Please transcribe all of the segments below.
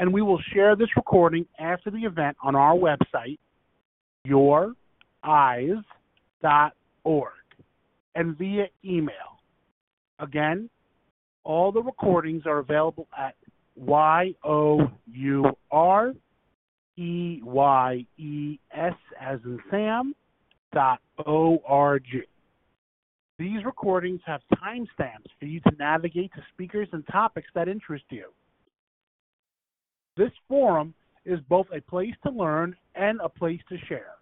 and we will share this recording after the event on our website, youreyes.org, and via email. Again, all the recordings are available at Y O U R E Y E S as in Sam dot O R G. These recordings have timestamps for you to navigate to speakers and topics that interest you. This forum is both a place to learn and a place to share.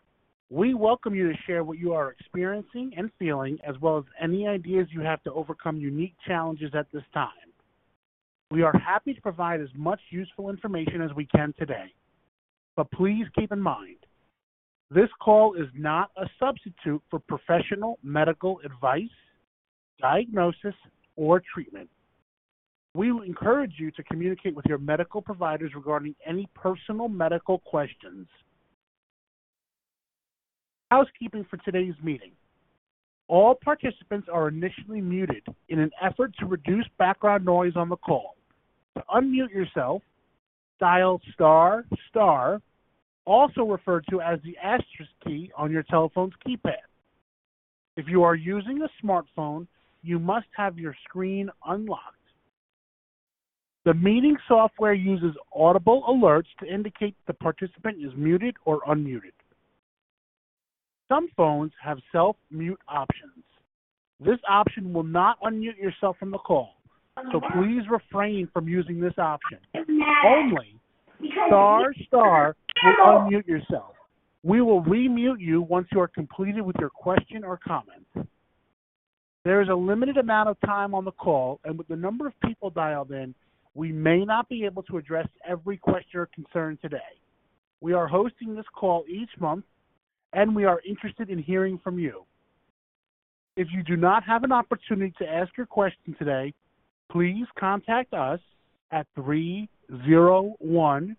We welcome you to share what you are experiencing and feeling, as well as any ideas you have to overcome unique challenges at this time. We are happy to provide as much useful information as we can today. But please keep in mind, this call is not a substitute for professional medical advice, diagnosis, or treatment. We encourage you to communicate with your medical providers regarding any personal medical questions. Housekeeping for today's meeting. All participants are initially muted in an effort to reduce background noise on the call. To unmute yourself, dial star star, also referred to as the asterisk key on your telephone's keypad. If you are using a smartphone, you must have your screen unlocked. The meeting software uses audible alerts to indicate the participant is muted or unmuted. Some phones have self-mute options. This option will not unmute yourself from the call, so please refrain from using this option. Only star star will unmute yourself. We will remute you once you are completed with your question or comment. There is a limited amount of time on the call, and with the number of people dialed in, we may not be able to address every question or concern today. We are hosting this call each month, and we are interested in hearing from you. If you do not have an opportunity to ask your question today, please contact us at 301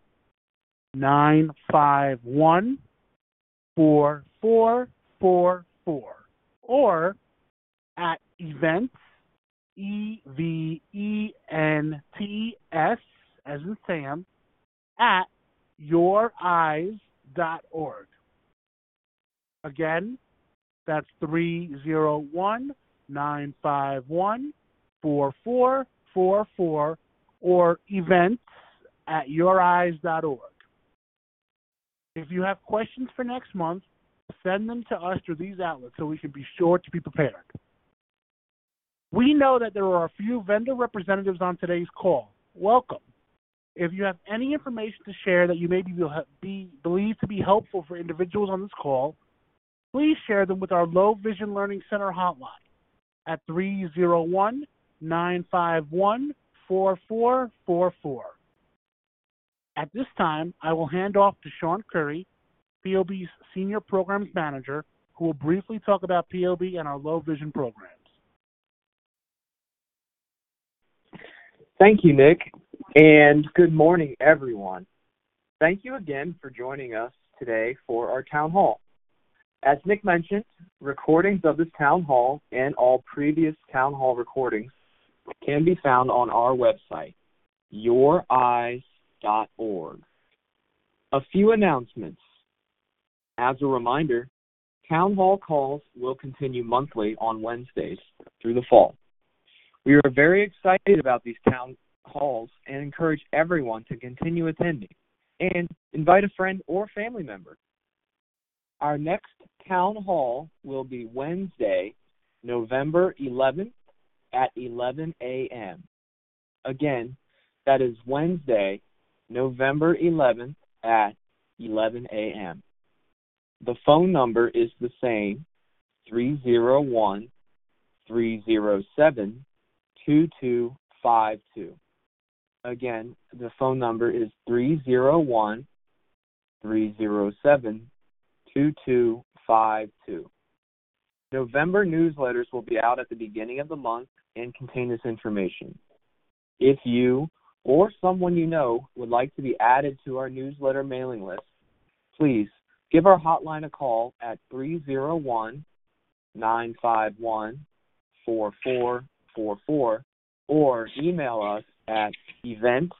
951 4444 or at events E V E N T S as in Sam at youreyes.org. Again, that's 301 951 4444 or events at youreyes.org. If you have questions for next month, send them to us through these outlets so we can be sure to be prepared. We know that there are a few vendor representatives on today's call. Welcome. If you have any information to share that you may be, be believed to be helpful for individuals on this call, please share them with our Low Vision Learning Center hotline at 301 951 4444. At this time, I will hand off to Sean Curry, POB's Senior Programs Manager, who will briefly talk about POB and our low vision programs. Thank you, Nick, and good morning, everyone. Thank you again for joining us today for our town hall. As Nick mentioned, recordings of this town hall and all previous town hall recordings can be found on our website, youreyes.org. A few announcements. As a reminder, town hall calls will continue monthly on Wednesdays through the fall. We are very excited about these town halls and encourage everyone to continue attending and invite a friend or family member. Our next town hall will be Wednesday, November 11th at 11 a.m. Again, that is Wednesday, November 11th at 11 a.m. The phone number is the same 301 307 2252. Again, the phone number is 301 307 2252. November newsletters will be out at the beginning of the month and contain this information. If you or someone you know would like to be added to our newsletter mailing list, please give our hotline a call at 301 951 4444 or email us at events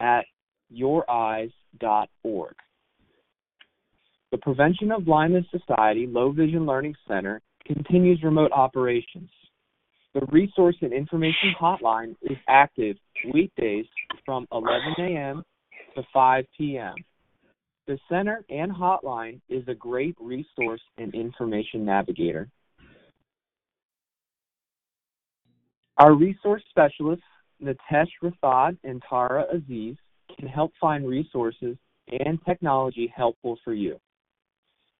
at youreyes.org. The Prevention of Blindness Society Low Vision Learning Center continues remote operations. The resource and information hotline is active weekdays from 11 a.m. to 5 p.m. The center and hotline is a great resource and information navigator. Our resource specialists, Natesh Rathod and Tara Aziz, can help find resources and technology helpful for you.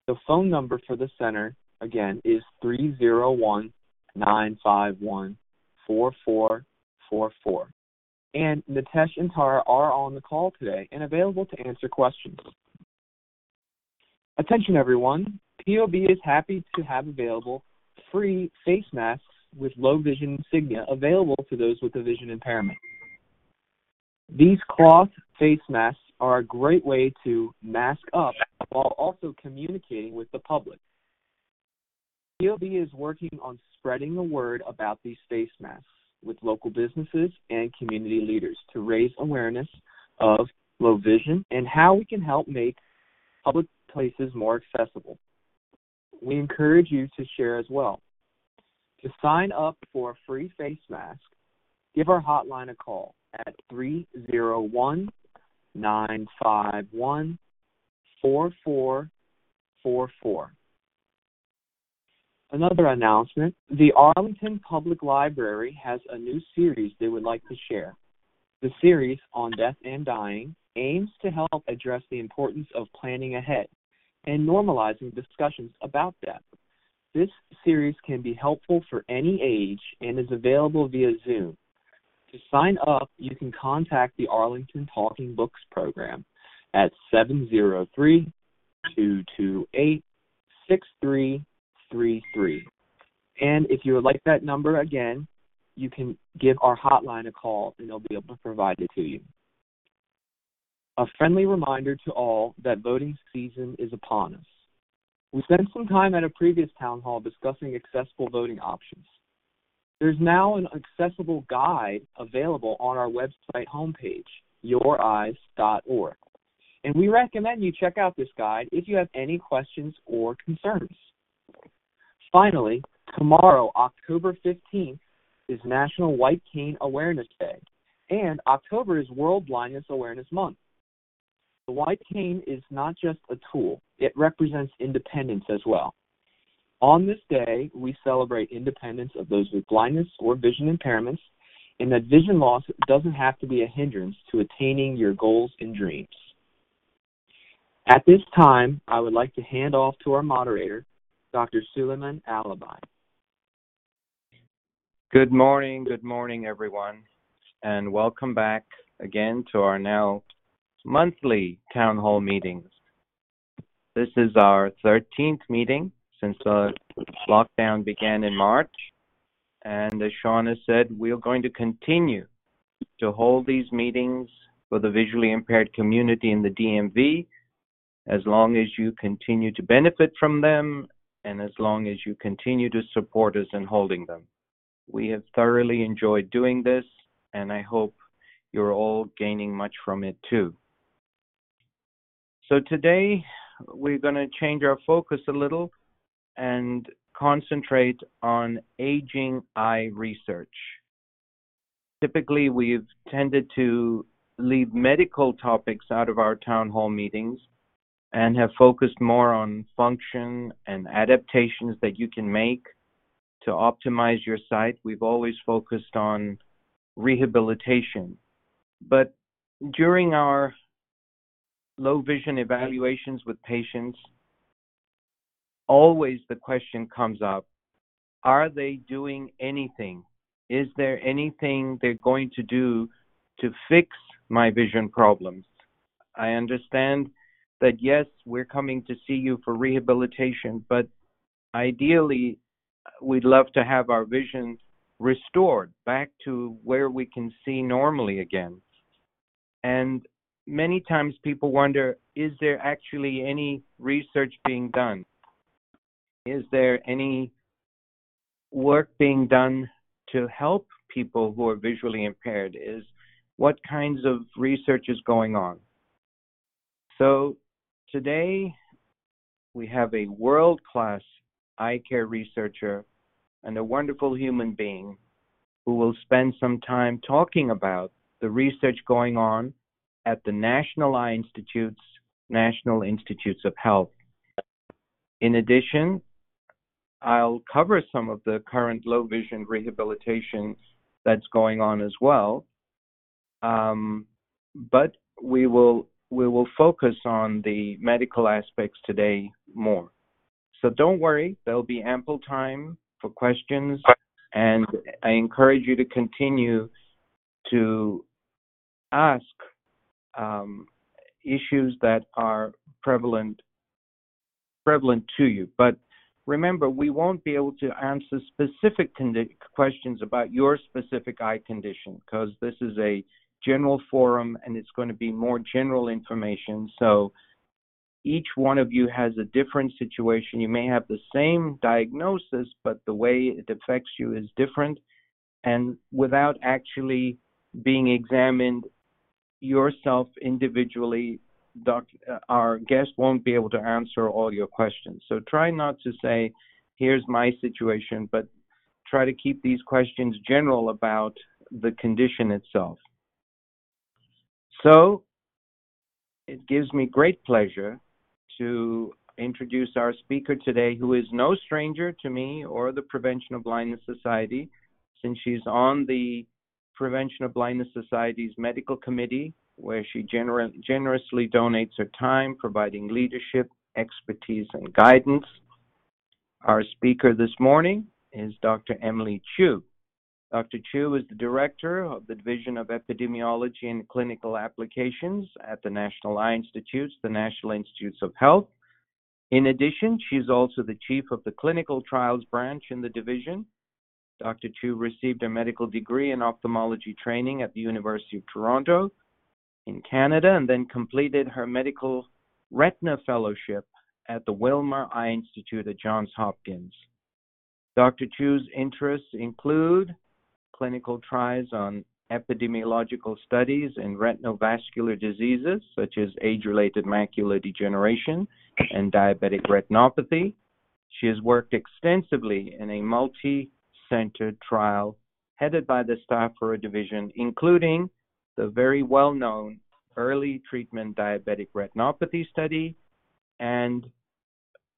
The phone number for the center, again, is 301 951 4444. And Natesh and Tara are on the call today and available to answer questions. Attention everyone, POB is happy to have available free face masks with low vision insignia available to those with a vision impairment. These cloth face masks are a great way to mask up while also communicating with the public. POB is working on spreading the word about these face masks with local businesses and community leaders to raise awareness of low vision and how we can help make public places more accessible. We encourage you to share as well. To sign up for a free face mask, give our hotline a call at 301 951 4444. Another announcement the Arlington Public Library has a new series they would like to share. The series on death and dying aims to help address the importance of planning ahead and normalizing discussions about death. This series can be helpful for any age and is available via Zoom. To sign up, you can contact the Arlington Talking Books program at 703 228 6333. And if you would like that number again, you can give our hotline a call and they'll be able to provide it to you. A friendly reminder to all that voting season is upon us. We spent some time at a previous town hall discussing accessible voting options. There's now an accessible guide available on our website homepage, youreyes.org. And we recommend you check out this guide if you have any questions or concerns. Finally, tomorrow, October 15th, is National White Cane Awareness Day, and October is World Blindness Awareness Month. The white cane is not just a tool, it represents independence as well. On this day, we celebrate independence of those with blindness or vision impairments, and that vision loss doesn't have to be a hindrance to attaining your goals and dreams. At this time, I would like to hand off to our moderator, Dr. Suleiman Alibhai. Good morning, good morning, everyone, and welcome back again to our now monthly town hall meetings. This is our 13th meeting since the lockdown began in March, and as has said, we're going to continue to hold these meetings for the visually impaired community in the DMV as long as you continue to benefit from them and as long as you continue to support us in holding them. We have thoroughly enjoyed doing this, and I hope you're all gaining much from it too. So today, we're going to change our focus a little and concentrate on aging eye research. Typically, we've tended to leave medical topics out of our town hall meetings and have focused more on function and adaptations that you can make to optimize your sight. We've always focused on rehabilitation. But during our low vision evaluations with patients, always the question comes up are they doing anything? Is there anything they're going to do to fix my vision problems? I understand that yes, we're coming to see you for rehabilitation, but ideally, we'd love to have our vision restored back to where we can see normally again. And many times people wonder is there actually any research being done? Is there any work being done to help people who are visually impaired? Is what kinds of research is going on. So today we have a world-class eye care researcher and a wonderful human being who will spend some time talking about the research going on at the National Eye Institute's National Institutes of Health. In addition, I'll cover some of the current low vision rehabilitation that's going on as well. Um, but we will we will focus on the medical aspects today more. So don't worry, there'll be ample time for questions, and I encourage you to continue to ask um, issues that are prevalent prevalent to you. But remember, we won't be able to answer specific questions about your specific eye condition because this is a general forum and it's going to be more general information. So each one of you has a different situation. You may have the same diagnosis, but the way it affects you is different. And without actually being examined yourself individually, doc, uh, our guest won't be able to answer all your questions. So try not to say, here's my situation, but try to keep these questions general about the condition itself. So it gives me great pleasure to introduce our speaker today, who is no stranger to me or the Prevention of Blindness Society, since she's on the Prevention of Blindness Society's medical committee, where she gener- generously donates her time, providing leadership, expertise, and guidance. Our speaker this morning is Dr. Emily Chew. Dr. Chew is the director of the Division of Epidemiology and Clinical Applications at the National Eye Institutes, the National Institutes of Health. In addition, she's also the chief of the Clinical Trials Branch in the division. Dr. Chew received a medical degree in ophthalmology training at the University of Toronto in Canada and then completed her medical retina fellowship at the Wilmer Eye Institute at Johns Hopkins. Dr. Chew's interests include clinical trials on epidemiological studies in retinovascular diseases such as age-related macular degeneration and diabetic retinopathy. She has worked extensively in a multi-centered trial headed by the staff for a division, including the very well-known early treatment diabetic retinopathy study and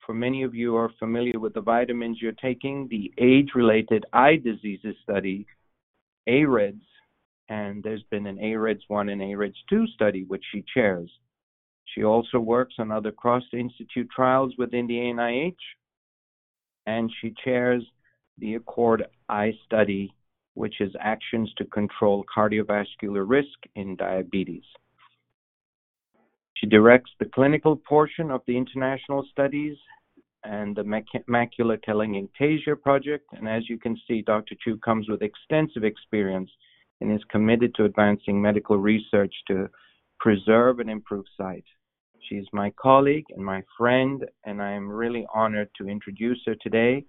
for many of you are familiar with the vitamins you're taking, the age-related eye diseases study AREDS, and there's been an AREDS 1 and AREDS 2 study, which she chairs. She also works on other cross-institute trials within the NIH, and she chairs the ACCORD Eye Study, which is actions to control cardiovascular risk in diabetes. She directs the clinical portion of the international studies and the Macular Telangiectasia Project. And as you can see, Dr. Chew comes with extensive experience and is committed to advancing medical research to preserve and improve sight. She's my colleague and my friend, and I am really honored to introduce her today.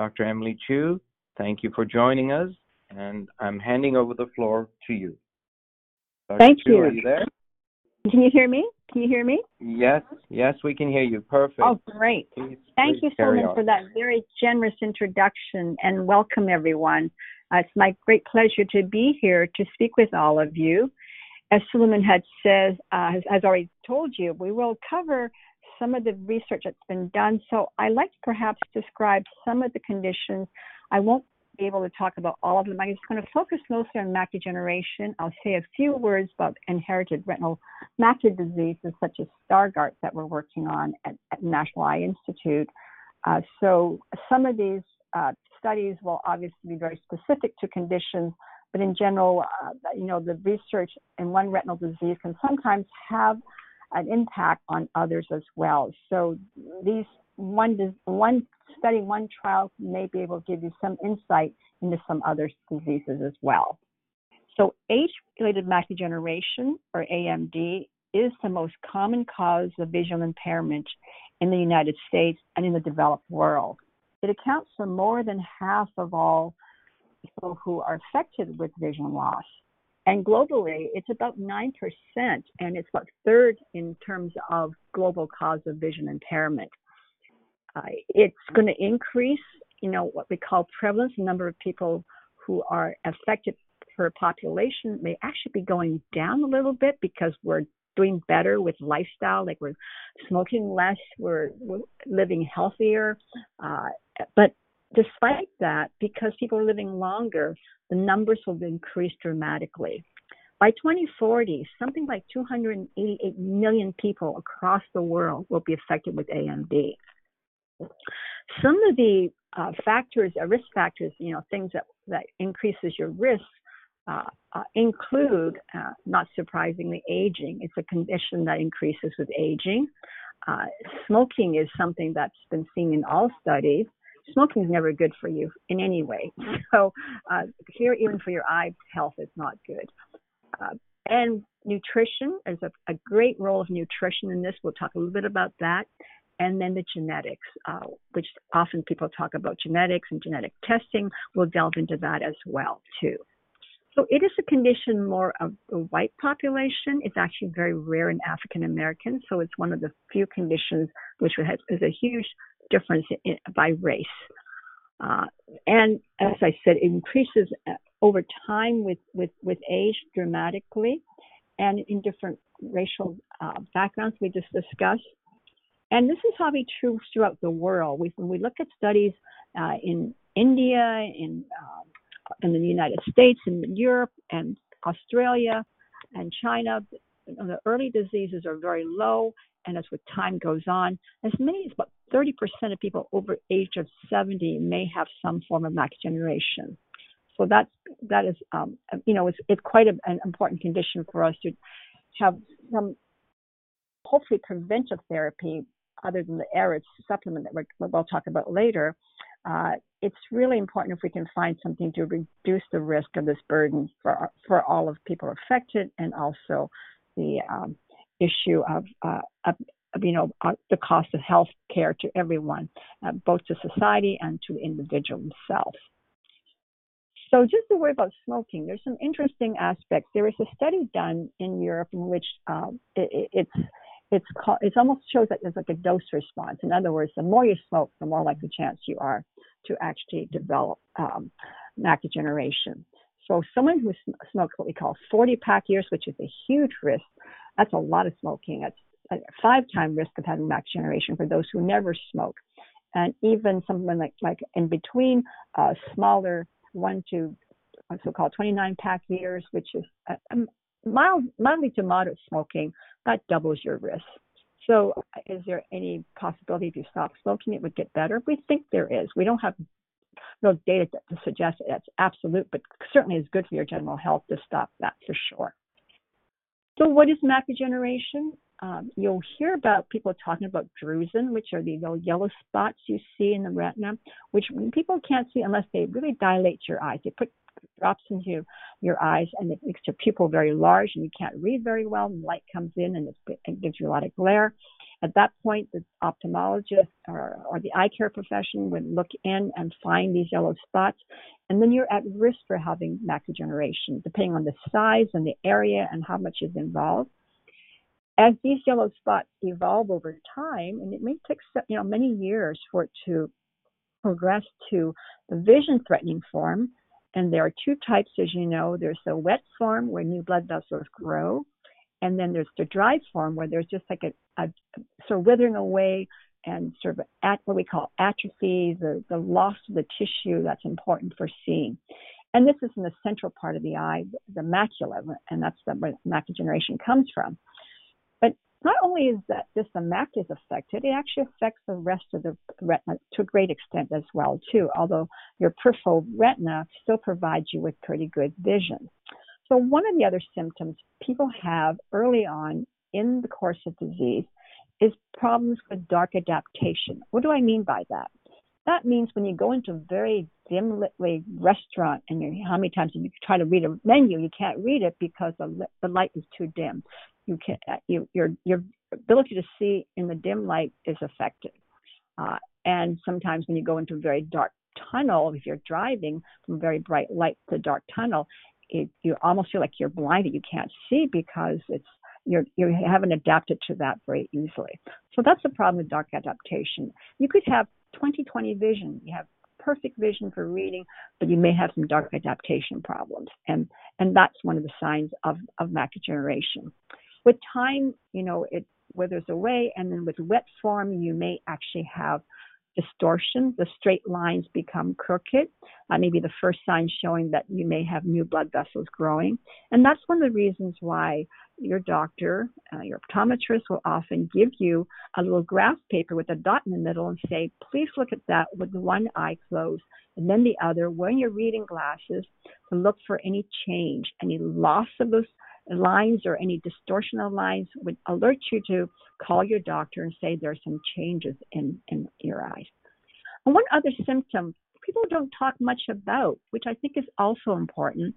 Dr. Emily Chew, thank you for joining us, and I'm handing over the floor to you. Dr. Thank Chew, you. Are you there? Can you hear me? Can you hear me? Yes, yes, we can hear you. Perfect. Oh, great. Please, Thank please you so much for that very generous introduction and welcome everyone. Uh, it's my great pleasure to be here to speak with all of you. As Suleiman had said, uh, has, has already told you, we will cover some of the research that's been done. So I like to perhaps describe some of the conditions. I won't be able to talk about all of them. I'm just going to focus mostly on macular degeneration. I'll say a few words about inherited retinal macular diseases such as Stargardt that we're working on at, at National Eye Institute. Uh, so some of these uh, studies will obviously be very specific to conditions, but in general, uh, you know, the research in one retinal disease can sometimes have an impact on others as well. So these one one study, one trial may be able to give you some insight into some other diseases as well. So age-related macular degeneration, or AMD, is the most common cause of visual impairment in the United States and in the developed world. It accounts for more than half of all people who are affected with vision loss. And globally, it's about 9%, and it's about third in terms of global cause of vision impairment. Uh, it's going to increase, you know, what we call prevalence, the number of people who are affected per population may actually be going down a little bit because we're doing better with lifestyle, like we're smoking less, we're, we're living healthier. Uh, but despite that, because people are living longer, the numbers will increase dramatically. By 2040, something like 288 million people across the world will be affected with AMD. Some of the uh, factors, uh, risk factors, you know, things that, that increases your risk uh, uh, include, uh, not surprisingly, aging. It's a condition that increases with aging. Uh, smoking is something that's been seen in all studies. Smoking is never good for you in any way. So uh, here, even for your eye health, it's not good. Uh, and nutrition is a, a, great role of nutrition in this. We'll talk a little bit about that. And then the genetics, uh, which often people talk about genetics and genetic testing. We'll delve into that as well too. So it is a condition more of the white population. It's actually very rare in African Americans. So it's one of the few conditions which has, is a huge difference in, by race. Uh, and as I said, it increases uh, over time with, with, with age dramatically and in different racial uh, backgrounds we just discussed. And this is probably true throughout the world. We, when we look at studies uh, in India, in um, in the United States, in Europe, and Australia, and China, the early diseases are very low, and as with time goes on, as many as about 30% of people over age of 70 may have some form of macular. So that's that is um, you know it's it's quite a, an important condition for us to have some hopefully preventive therapy other than the AREDS supplement that we will talk about later uh, it's really important if we can find something to reduce the risk of this burden for for all of people affected, and also the um, issue of, uh, you know uh, the cost of health care to everyone, uh, both to society and to the individual himself. So just to worry about smoking, there's some interesting aspects. There was a study done in Europe in which uh, it, it's it's called, it almost shows that there's like a dose response. In other words, the more you smoke, the more likely chance you are to actually develop um, macular degeneration. So someone who smokes what we call 40 pack years, which is a huge risk, that's a lot of smoking. That's a five time risk of having macular for those who never smoke. And even someone like, like in between, uh, smaller one to so-called 29 pack years, which is a, a mild, mildly to moderate smoking, that doubles your risk. So, is there any possibility if you stop smoking, it would get better? We think there is. We don't have no data to suggest that that's absolute, but certainly is good for your general health to stop that for sure. So, what is macular degeneration? Um, you'll hear about people talking about drusen, which are the little yellow spots you see in the retina, which people can't see unless they really dilate your eyes. They put drops into your eyes and it makes your pupil very large and you can't read very well. And light comes in and it gives you a lot of glare. At that point, the ophthalmologist or, or the eye care profession would look in and find these yellow spots. And then you're at risk for having macular degeneration, depending on the size and the area and how much is involved. As these yellow spots evolve over time, and it may take you know many years for it to progress to the vision threatening form, and there are two types, as you know. There's the wet form where new blood vessels grow, and then there's the dry form where there's just like a, a sort of withering away and sort of at what we call atrophy, the, the loss of the tissue that's important for seeing. And this is in the central part of the eye, the macula, and that's where macular degeneration comes from not only is that just the MAC is affected, it actually affects the rest of the retina to a great extent as well too. Although your peripheral retina still provides you with pretty good vision. So one of the other symptoms people have early on in the course of disease is problems with dark adaptation. What do I mean by that? That means when you go into a very dim lit restaurant and you how many times you try to read a menu, you can't read it because the, the light is too dim you can uh, you, your your ability to see in the dim light is affected. Uh, and sometimes when you go into a very dark tunnel, if you're driving from very bright light to dark tunnel, it, you almost feel like you're blinded. You can't see because it's you're you haven't adapted to that very easily. So that's the problem with dark adaptation. You could have 20/20 vision. You have perfect vision for reading, but you may have some dark adaptation problems, and and that's one of the signs of of macular degeneration. With time, you know, it withers away, and then with wet form, you may actually have distortion. The straight lines become crooked. Uh, maybe the first sign showing that you may have new blood vessels growing. And that's one of the reasons why your doctor, uh, your optometrist will often give you a little graph paper with a dot in the middle and say, please look at that with one eye closed and then the other when you're reading glasses to look for any change, any loss of those lines or any distortion of lines would alert you to call your doctor and say there's some changes in, in your eyes. And one other symptom people don't talk much about, which I think is also important,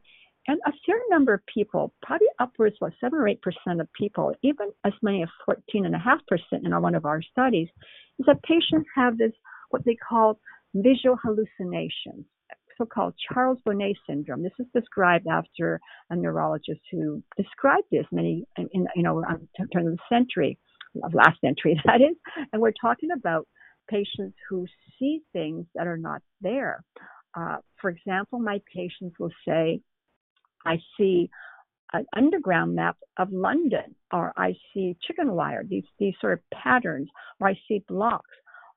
and a certain number of people, probably upwards of seven or eight percent of people, even as many as fourteen and a half percent in one of our studies, is that patients have this what they call visual hallucinations so-called Charles Bonnet syndrome. This is described after a neurologist who described this many, in, you know, on the turn of the century, of last century, that is. And we're talking about patients who see things that are not there. Uh, for example, my patients will say, I see an underground map of London, or I see chicken wire, these, these sort of patterns, or I see blocks,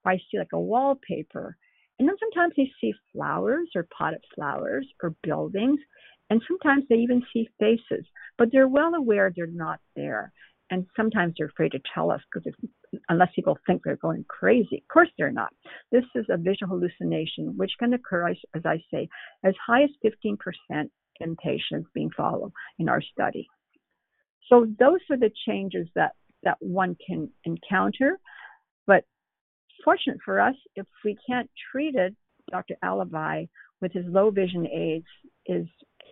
or I see like a wallpaper. And then sometimes they see flowers or potted flowers or buildings, and sometimes they even see faces, but they're well aware they're not there. And sometimes they're afraid to tell us because unless people think they're going crazy. Of course they're not. This is a visual hallucination, which can occur, as I say, as high as 15% in patients being followed in our study. So those are the changes that, that one can encounter. But fortunate for us, if we can't treat it, Dr. Alibhai with his low vision aids is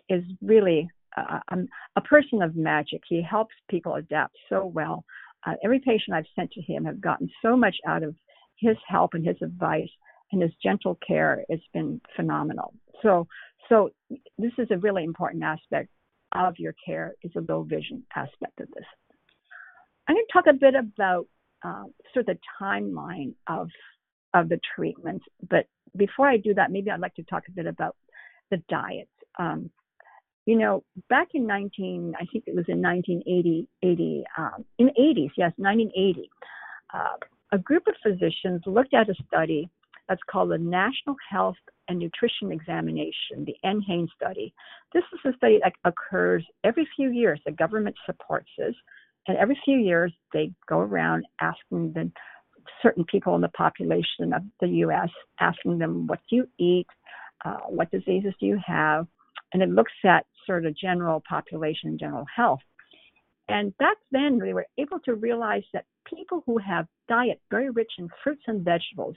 is really a, a person of magic. He helps people adapt so well. Uh, every patient I've sent to him have gotten so much out of his help and his advice and his gentle care. It's been phenomenal. So, so this is a really important aspect of your care is a low vision aspect of this. I'm going to talk a bit about uh, sort of the timeline of of the treatment. But before I do that, maybe I'd like to talk a bit about the diet. Um, you know, back in 19, I think it was in 1980, 80, um, in 80s, yes, 1980, uh, a group of physicians looked at a study that's called the National Health and Nutrition Examination, the NHANES study. This is a study that occurs every few years. The government supports this. And every few years, they go around asking the certain people in the population of the U.S., asking them, what do you eat? Uh, what diseases do you have? And it looks at sort of general population, general health. And back then, they were able to realize that people who have diet very rich in fruits and vegetables,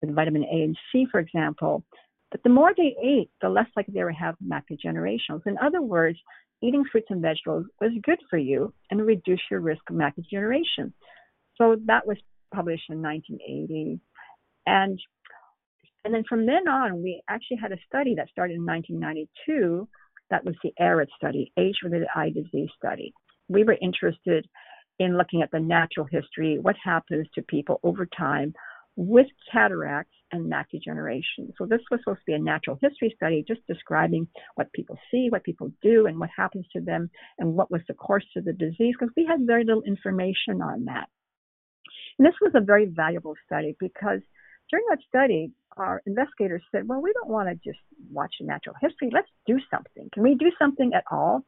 with vitamin A and C, for example, that the more they ate, the less likely they would have macular degeneration. In other words, eating fruits and vegetables was good for you and reduce your risk of macular degeneration. So that was published in 1980. And and then from then on, we actually had a study that started in 1992. That was the AREDS study, age-related eye disease study. We were interested in looking at the natural history, what happens to people over time with cataracts and macular degeneration. So this was supposed to be a natural history study, just describing what people see, what people do, and what happens to them, and what was the course of the disease, because we had very little information on that. And this was a very valuable study because during that study, our investigators said, well, we don't want to just watch natural history. Let's do something. Can we do something at all?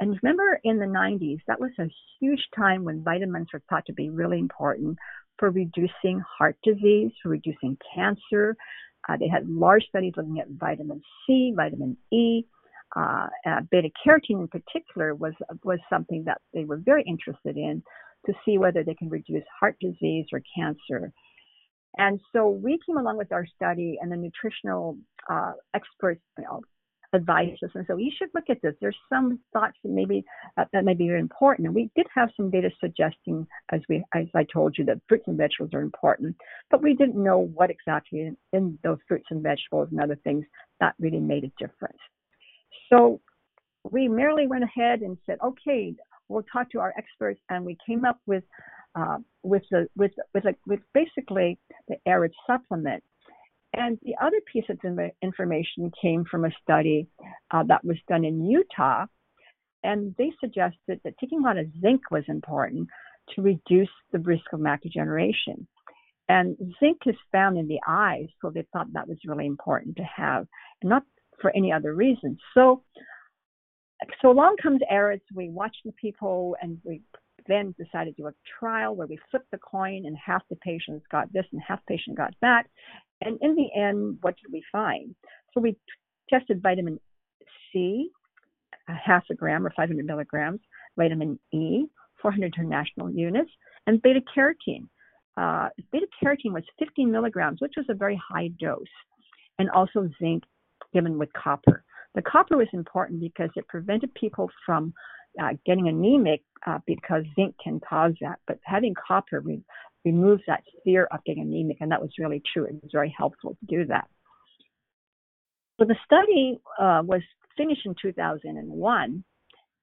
And remember in the 90s, that was a huge time when vitamins were thought to be really important for reducing heart disease, reducing cancer. Uh, they had large studies looking at vitamin C, vitamin E, uh, uh, beta carotene in particular was was something that they were very interested in to see whether they can reduce heart disease or cancer. And so we came along with our study, and the nutritional uh, experts you know, advise us. And so you should look at this. There's some thoughts that maybe uh, that may be important. And we did have some data suggesting, as we as I told you, that fruits and vegetables are important, but we didn't know what exactly in, in those fruits and vegetables and other things that really made a difference. So we merely went ahead and said, okay, we'll talk to our experts, and we came up with uh, with the with with with basically the AREDS supplement. And the other piece of information came from a study uh, that was done in Utah, and they suggested that taking a lot of zinc was important to reduce the risk of macular degeneration. And zinc is found in the eyes, so they thought that was really important to have, not for any other reason. So, so along comes AREDS. We watched the people, and we then decided to do a trial where we flipped the coin and half the patients got this and half the patient got that. And in the end, what did we find? So we tested vitamin C, a half a gram or 500 milligrams, vitamin E, 400 international units, and beta carotene. Uh, beta carotene was 15 milligrams, which was a very high dose, and also zinc given with copper. The copper was important because it prevented people from uh, getting anemic uh, because zinc can cause that. But having copper re- removes that fear of getting anemic, and that was really true. It was very helpful to do that. So the study uh, was finished in 2001.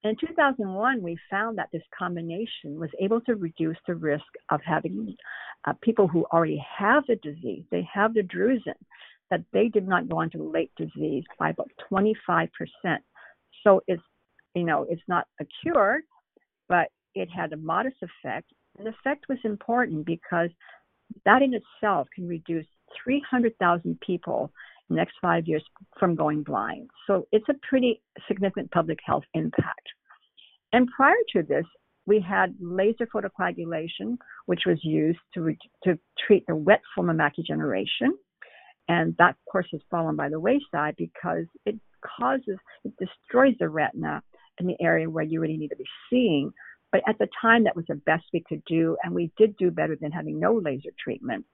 In 2001, we found that this combination was able to reduce the risk of having uh, people who already have the disease, they have the drusen, that they did not go on to late disease by about 25%. So it's you know, it's not a cure, but it had a modest effect. And the effect was important because that in itself can reduce 300,000 people in the next five years from going blind. So it's a pretty significant public health impact. And prior to this, we had laser photocoagulation, which was used to, re- to treat the wet form of macular degeneration. And that, of course, has fallen by the wayside because it causes, it destroys the retina in the area where you really need to be seeing. But at the time, that was the best we could do, and we did do better than having no laser treatment.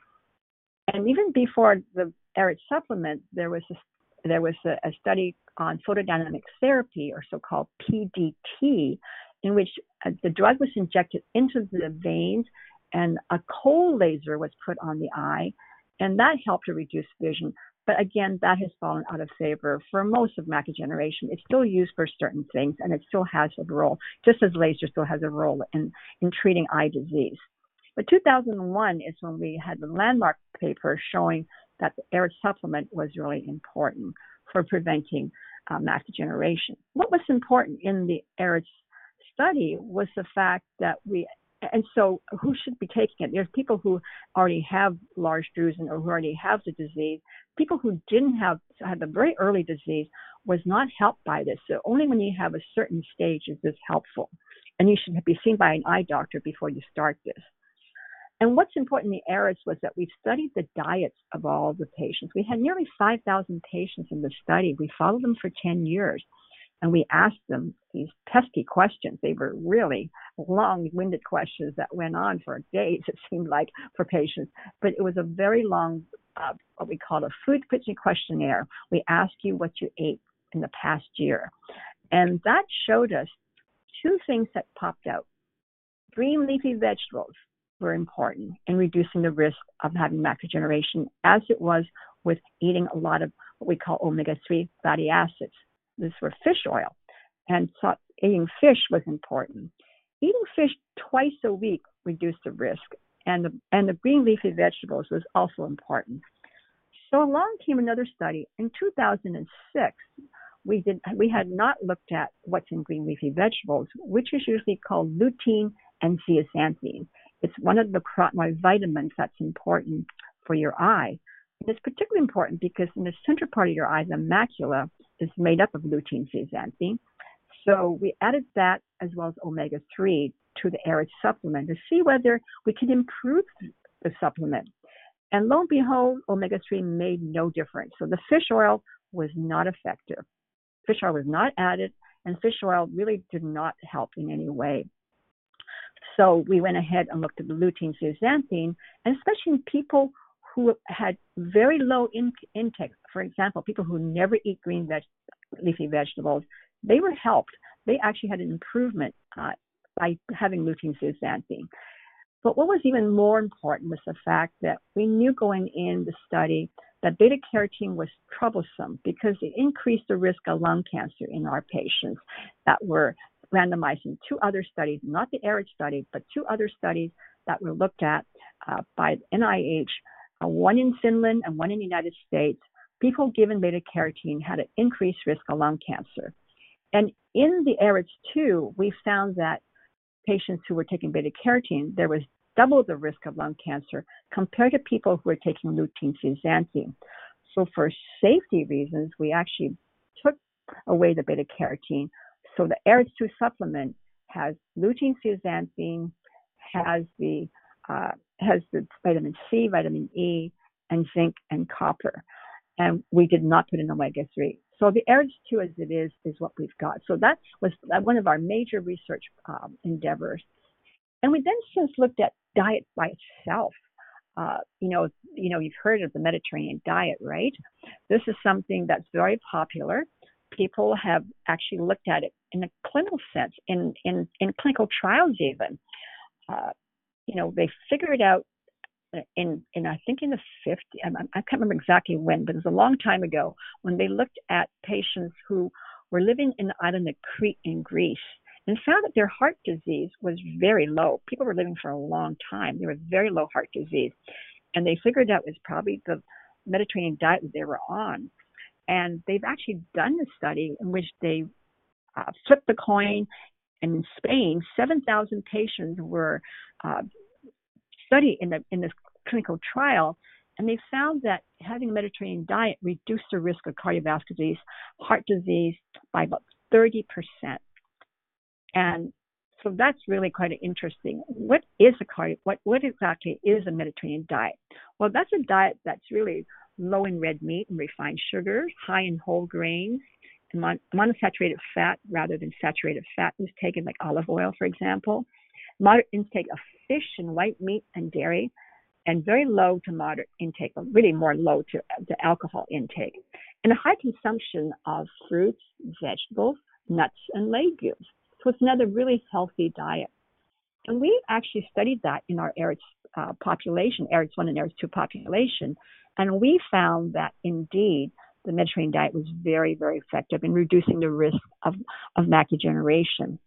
And even before the AREDS supplement, there was a, there was a, a study on photodynamic therapy, or so-called PDT, in which uh, the drug was injected into the veins, and a cold laser was put on the eye, and that helped to reduce vision. But again, that has fallen out of favor for most of macular degeneration. It's still used for certain things and it still has a role, just as laser still has a role in, in treating eye disease. But 2001 is when we had the landmark paper showing that the AREDS supplement was really important for preventing uh, macular degeneration. What was important in the AREDS study was the fact that we and so who should be taking it? There's people who already have large drusen or who already have the disease. People who didn't have had the very early disease was not helped by this. So only when you have a certain stage is this helpful. And you should be seen by an eye doctor before you start this. And what's important in the AREDS was that we studied the diets of all the patients. We had nearly 5,000 patients in the study. We followed them for 10 years and we asked them these pesky questions. They were really long-winded questions that went on for days. It seemed like for patients, but it was a very long, what we call a food picture questionnaire. We asked you what you ate in the past year, and that showed us two things that popped out. Green leafy vegetables were important in reducing the risk of having macular degeneration, as it was with eating a lot of what we call omega-3 fatty acids this were fish oil, and thought eating fish was important. Eating fish twice a week reduced the risk, and the, and the green leafy vegetables was also important. So along came another study in 2006. We did we had not looked at what's in green leafy vegetables, which is usually called lutein and zeaxanthin. It's one of the vitamins that's important for your eye. And it's particularly important because in the central part of your eye, the macula, is made up of lutein zeaxanthin. So we added that as well as omega 3 to the AREDS supplement to see whether we can improve the supplement. And lo and behold, omega 3 made no difference. So the fish oil was not effective. Fish oil was not added, and fish oil really did not help in any way. So we went ahead and looked at the lutein zeaxanthin, and especially in people who had very low in- intake, for example, people who never eat green veg- leafy vegetables, they were helped. They actually had an improvement uh, by having lutein zeaxanthin. But what was even more important was the fact that we knew going in the study that beta carotene was troublesome because it increased the risk of lung cancer in our patients that were randomized in two other studies, not the AREDS study, but two other studies that were looked at uh, by NIH, uh, one in Finland and one in the United States. People given beta carotene had an increased risk of lung cancer. And in the AREDS 2, we found that patients who were taking beta carotene, there was double the risk of lung cancer compared to people who were taking lutein zeaxanthin. So for safety reasons, we actually took away the beta carotene. So the AREDS 2 supplement has lutein zeaxanthin, has the uh, has the vitamin C, vitamin E, and zinc and copper. And we did not put in omega 3. So the AREDS 2 as it is, is what we've got. So that was one of our major research um, endeavors. And we then since looked at diet by itself. Uh, you know, you know, you've heard of the Mediterranean diet, right? This is something that's very popular. People have actually looked at it in a clinical sense, in in in clinical trials even. Uh, you know, they figured out in in I think in the 50s, I can't remember exactly when, but it was a long time ago when they looked at patients who were living in the island of Crete in Greece and found that their heart disease was very low. People were living for a long time. There was very low heart disease. And they figured it was probably the Mediterranean diet that they were on. And they've actually done a study in which they uh, flipped the coin. And in Spain, 7,000 patients were uh, studied in, the, in this clinical trial. And they found that having a Mediterranean diet reduced the risk of cardiovascular disease, heart disease by about 30%. And so that's really quite interesting. What is a cardio? What what exactly is a Mediterranean diet? Well, that's a diet that's really low in red meat and refined sugars, high in whole grains, and mon- monounsaturated fat rather than saturated fat is taken, like olive oil, for example. Moderate intake of fish and white meat and dairy, and very low to moderate intake, or really more low to, to alcohol intake, and a high consumption of fruits, vegetables, nuts, and legumes. So it's another really healthy diet. And we actually studied that in our AREDS uh, population, AREDS 1 and AREDS 2 population. And we found that indeed the Mediterranean diet was very, very effective in reducing the risk of, of macular degeneration.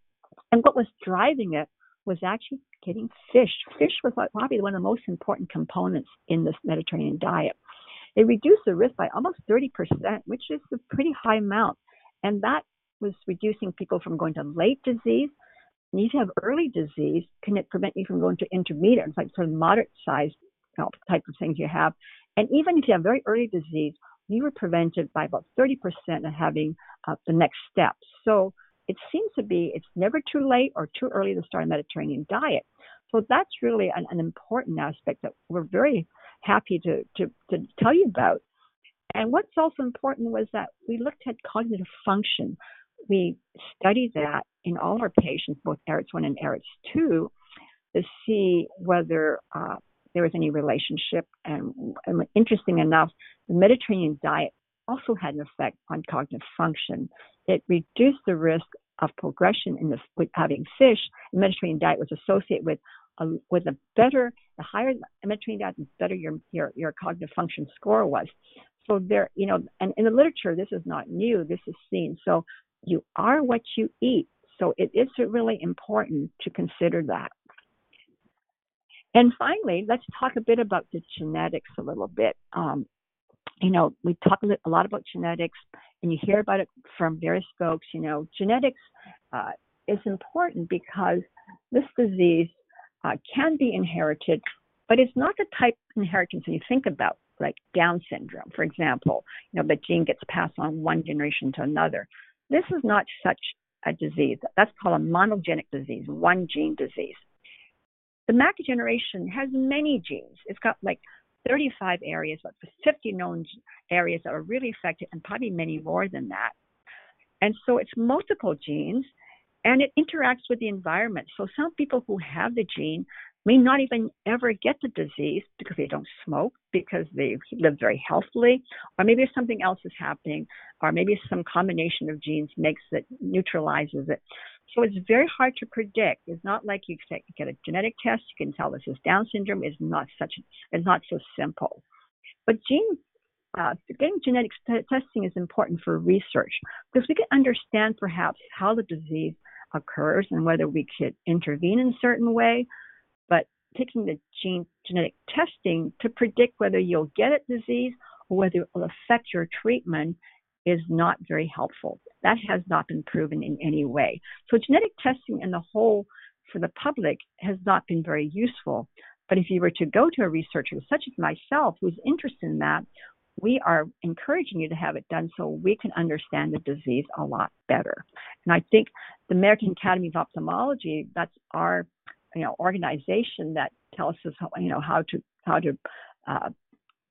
And what was driving it was actually getting fish. Fish was probably one of the most important components in this Mediterranean diet. It reduced the risk by almost 30%, which is a pretty high amount. And that was reducing people from going to late disease. And if you have early disease, can it prevent you from going to intermediate, like sort of moderate size you know, type of things you have? And even if you have very early disease, you were prevented by about 30% of having uh, the next step. So it seems to be it's never too late or too early to start a Mediterranean diet. So that's really an, an important aspect that we're very happy to, to, to tell you about. And what's also important was that we looked at cognitive function we studied that in all our patients, both AREDS 1 and AREDS 2, to see whether uh, there was any relationship. And, and interesting enough, the Mediterranean diet also had an effect on cognitive function. It reduced the risk of progression in the, with having fish. The Mediterranean diet was associated with a, with a better, the higher the Mediterranean diet, the better your, your, your cognitive function score was. So there, you know, and in the literature, this is not new. This is seen. So you are what you eat. So it is really important to consider that. And finally, let's talk a bit about the genetics a little bit. Um, you know, we talk a lot about genetics, and you hear about it from various folks. You know, genetics uh, is important because this disease uh, can be inherited, but it's not the type of inheritance that you think about, like Down syndrome, for example. You know, the gene gets passed on one generation to another. This is not such a disease. That's called a monogenic disease, one gene disease. The macular generation has many genes. It's got like 35 areas, but 50 known areas that are really affected, and probably many more than that. And so it's multiple genes, and it interacts with the environment. So some people who have the gene may not even ever get the disease because they don't smoke, because they live very healthily, or maybe something else is happening, or maybe some combination of genes makes it neutralizes it. So it's very hard to predict. It's not like you get a genetic test, you can tell this is Down syndrome. It's not such it's not so simple. But gene uh, getting genetic t- testing is important for research because we can understand perhaps how the disease occurs and whether we could intervene in a certain way. But taking the gene genetic testing to predict whether you'll get a disease or whether it will affect your treatment is not very helpful. That has not been proven in any way. So genetic testing in the whole for the public has not been very useful. But if you were to go to a researcher such as myself who's interested in that, we are encouraging you to have it done so we can understand the disease a lot better. And I think the American Academy of Ophthalmology, that's our you know organization that tells us how, you know how to how to uh,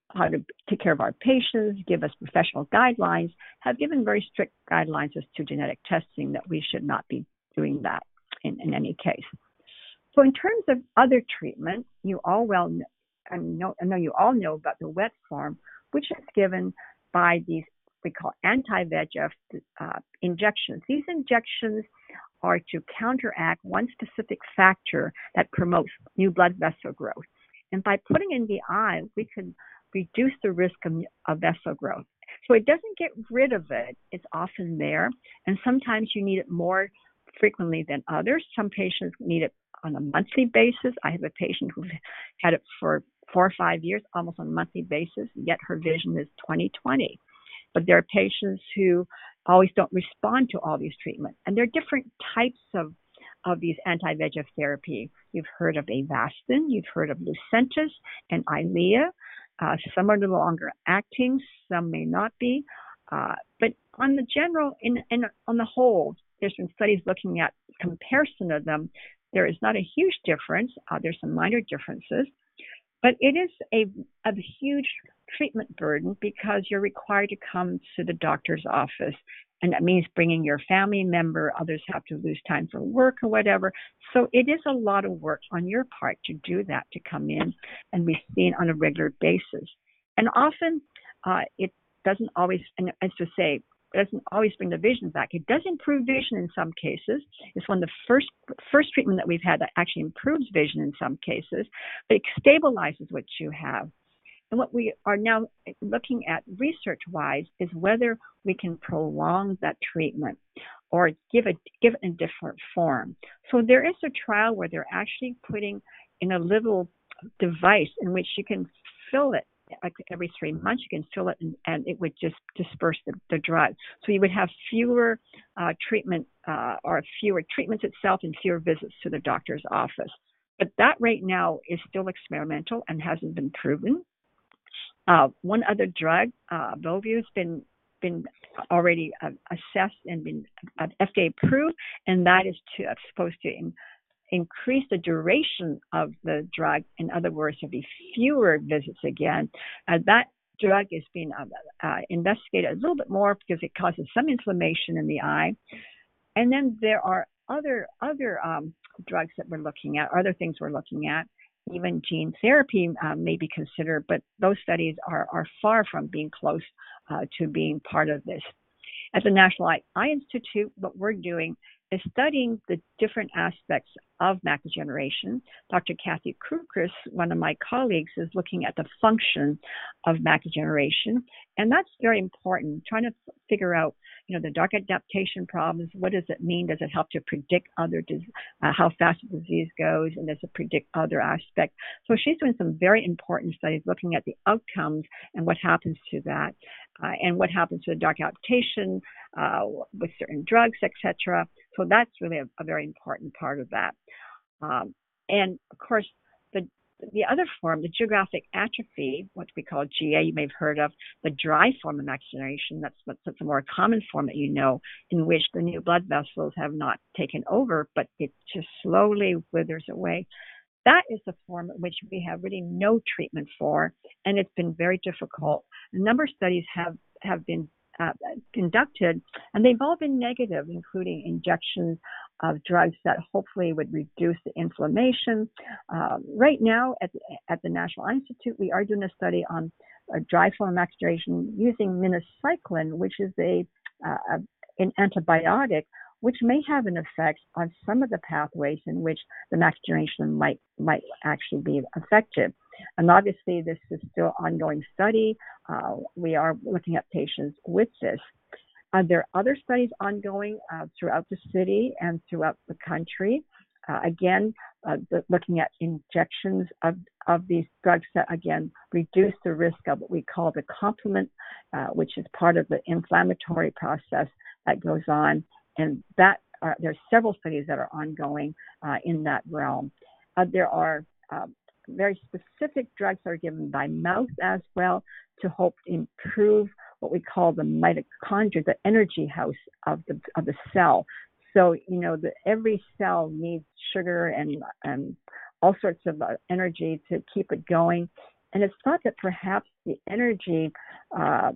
how to take care of our patients, give us professional guidelines, have given very strict guidelines as to genetic testing that we should not be doing that in, in any case. So in terms of other treatment, you all well I know, I know you all know about the wet form, which is given by these we call anti-VEGF uh, injections. These injections are to counteract one specific factor that promotes new blood vessel growth. And by putting in the eye, we can reduce the risk of, of vessel growth. So it doesn't get rid of it. It's often there. And sometimes you need it more frequently than others. Some patients need it on a monthly basis. I have a patient who had it for four or five years, almost on a monthly basis, yet her vision is 20/20. But there are patients who always don't respond to all these treatments. And there are different types of, of these anti-VEGF therapy. You've heard of Avastin, you've heard of Lucentis and Eylea. Uh, some are no longer acting, some may not be. Uh, but on the general, in, in, on the whole, there's been studies looking at comparison of them. There is not a huge difference. Uh, there's some minor differences, but it is a, a huge treatment burden because you're required to come to the doctor's office. And that means bringing your family member, others have to lose time for work or whatever. So it is a lot of work on your part to do that, to come in and be seen on a regular basis. And often uh, it doesn't always, and as to say, it doesn't always bring the vision back. It does improve vision in some cases. It's one of the first first treatment that we've had that actually improves vision in some cases, but it stabilizes what you have. And what we are now looking at research wise is whether we can prolong that treatment or give it give it in a different form. So there is a trial where they're actually putting in a little device in which you can fill it like every three months you can fill it and, and it would just disperse the, the drug. So you would have fewer uh, treatment uh, or fewer treatments itself and fewer visits to the doctor's office. But that right now is still experimental and hasn't been proven uh, one other drug, uh, has been been already uh, assessed and been uh, FDA approved, and that is to uh, supposed to in, increase the duration of the drug. In other words, there'll be fewer visits again. Uh, that drug is being uh, investigated a little bit more because it causes some inflammation in the eye. And then there are other other um, drugs that we're looking at, other things we're looking at even gene therapy um, may be considered, but those studies are, are far from being close uh, to being part of this. At the National Eye, Institute, what we're doing is studying the different aspects of macular degeneration. Dr. Kathy Cukras, one of my colleagues, is looking at the function of macular degeneration, and that's very important. Trying to figure out, you know, the dark adaptation problems. What does it mean? Does it help to predict other uh, how fast the disease goes, and does it predict other aspects? So she's doing some very important studies looking at the outcomes and what happens to that, uh, and what happens to the dark adaptation uh, with certain drugs, etc. So that's really a, a, very important part of that. Um, and of course, the the other form, the geographic atrophy, what we call GA, you may have heard of, the dry form of that's, that's, that's a more common form that you know, in which the new blood vessels have not taken over, but it just slowly withers away. That is the form which we have really no treatment for, and it's been very difficult. A number of studies have, have been uh, conducted, and they've all been negative, including injections of drugs that hopefully would reduce the inflammation. Um, right now, at the, at the National Institute, we are doing a study on dry form macularization using minocycline, which is a, uh, an antibiotic which may have an effect on some of the pathways in which the degeneration might might actually be affected. And obviously, this is still ongoing study. uh, we are looking at patients with this. Uh, there are other studies ongoing uh, throughout the city and throughout the country. Uh, again, uh, the, looking at injections of, of these drugs that again reduce the risk of what we call the complement, uh, which is part of the inflammatory process that goes on. And that are, there are several studies that are ongoing in that realm. There are um, very specific drugs are given by mouth as well to help improve what we call the mitochondria, the energy house of the of the cell. So you know, the, every cell needs sugar and and all sorts of uh, energy to keep it going. And it's thought that perhaps the energy uh,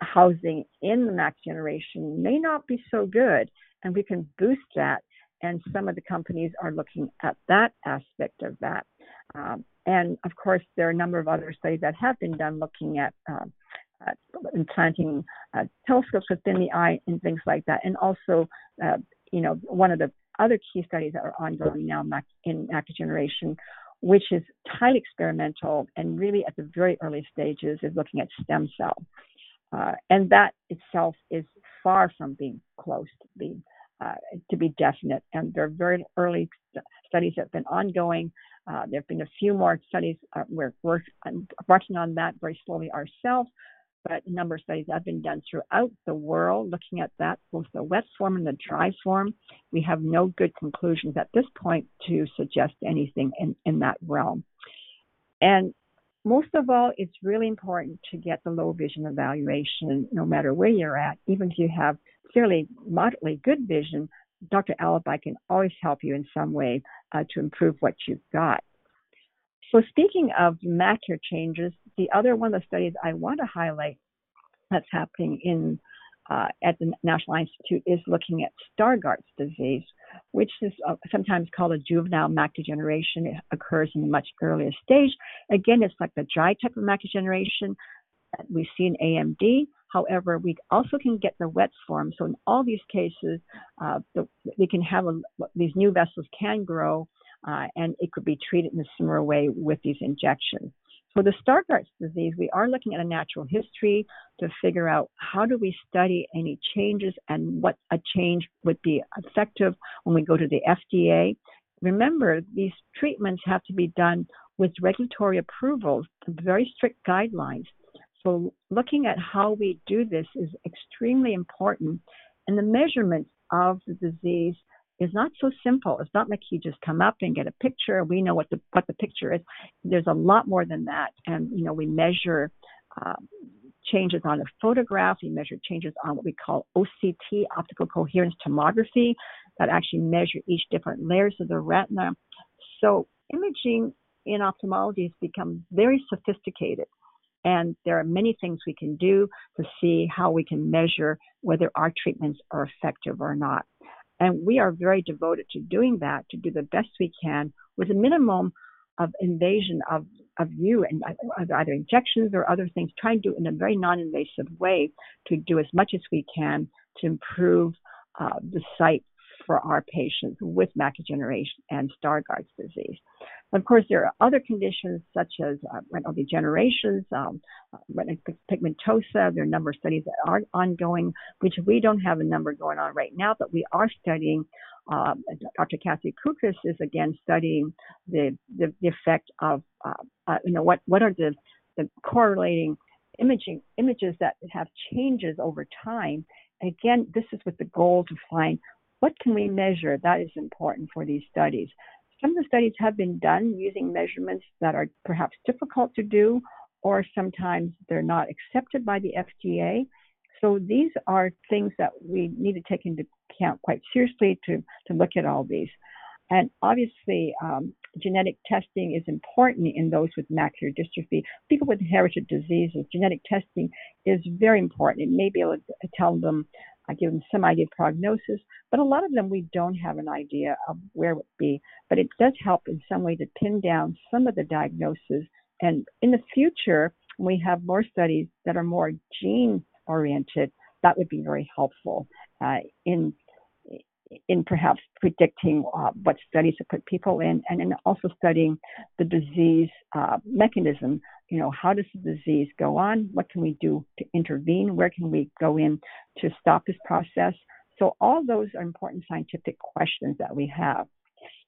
housing in the mac generation may not be so good, and we can boost that. And some of the companies are looking at that aspect of that. Um, and of course, there are a number of other studies that have been done looking at uh, uh, implanting uh, telescopes within the eye and things like that. And also, uh, you know, one of the other key studies that are ongoing now in macular generation, which is highly experimental and really at the very early stages, is looking at stem cell. Uh, and that itself is far from being close to being uh, to be definite. And there are very early st- studies that have been ongoing. Uh, there have been a few more studies. Uh, we're, we're working on that very slowly ourselves, but a number of studies have been done throughout the world looking at that, both the wet form and the dry form. We have no good conclusions at this point to suggest anything in, in that realm. And most of all, it's really important to get the low vision evaluation no matter where you're at. Even if you have fairly moderately good vision, Dr. Alibhai can always help you in some way uh, to improve what you've got. So speaking of macular changes, the other one of the studies I want to highlight that's happening in uh, at the National Institute is looking at Stargardt's disease, which is uh, sometimes called a juvenile macular degeneration. It occurs in a much earlier stage. Again, it's like the dry type of macular degeneration that we see in AMD. However, we also can get the wet form. So in all these cases, uh, the, we can have a, these new vessels can grow, uh, and it could be treated in a similar way with these injections. For the Stargardt's disease, we are looking at a natural history to figure out how do we study any changes and what a change would be effective when we go to the FDA. Remember, these treatments have to be done with regulatory approvals, very strict guidelines. So looking at how we do this is extremely important. And the measurements of the disease is not so simple. It's not like you just come up and get a picture. We know what the what the picture is. There's a lot more than that, and you know we measure uh, changes on a photograph. We measure changes on what we call OCT, optical coherence tomography, that actually measure each different layers of the retina. So imaging in ophthalmology has become very sophisticated. And there are many things we can do to see how we can measure whether our treatments are effective or not. And we are very devoted to doing that, to do the best we can with a minimum of invasion of, of you and of either injections or other things, trying to do it in a very non-invasive way to do as much as we can to improve uh, the sight for our patients with macular and Stargardt's disease. Of course, there are other conditions such as uh, retinal degenerations, um, retinal pigmentosa. There are a number of studies that are ongoing, which we don't have a number going on right now, but we are studying. Um, Dr. Kathy Cukras is again studying the the, the effect of uh, uh, you know what what are the the correlating imaging images that have changes over time. Again, this is with the goal to find what can we measure? That is important for these studies. Some of the studies have been done using measurements that are perhaps difficult to do, or sometimes they're not accepted by the FDA. So these are things that we need to take into account quite seriously to, to look at all these. And obviously, um, genetic testing is important in those with macular dystrophy. People with inherited diseases, genetic testing is very important. It may be able to tell them I give them some idea of prognosis, but a lot of them we don't have an idea of where it would be. But it does help in some way to pin down some of the diagnoses. And in the future, we have more studies that are more gene oriented, that would be very helpful uh, in in perhaps predicting uh, what studies to put people in, and in also studying the disease uh, mechanism you know, how does the disease go on? What can we do to intervene? Where can we go in to stop this process? So all those are important scientific questions that we have.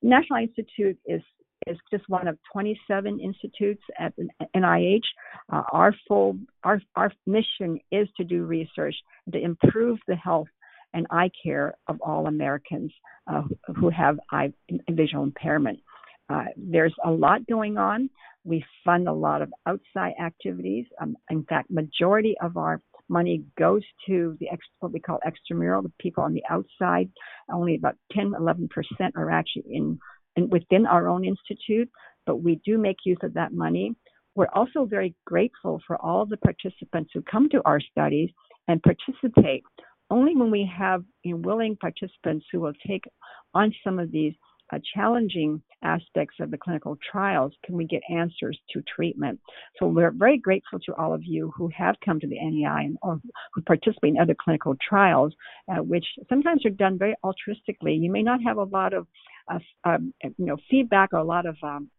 National Institute is is just one of 27 institutes at NIH. Uh, our full our our mission is to do research to improve the health and eye care of all Americans uh, who have eye visual impairment. Uh, there's a lot going on. We fund a lot of outside activities. Um, in fact, majority of our money goes to the ex, what we call extramural, the people on the outside. Only about 10, 11 percent are actually in, in within our own institute, but we do make use of that money. We're also very grateful for all the participants who come to our studies and participate. Only when we have you know, willing participants who will take on some of these uh, challenging aspects of the clinical trials can we get answers to treatment. So we're very grateful to all of you who have come to the NEI and or who participate in other clinical trials, uh, which sometimes are done very altruistically. You may not have a lot of uh, um, you know feedback or a lot of um,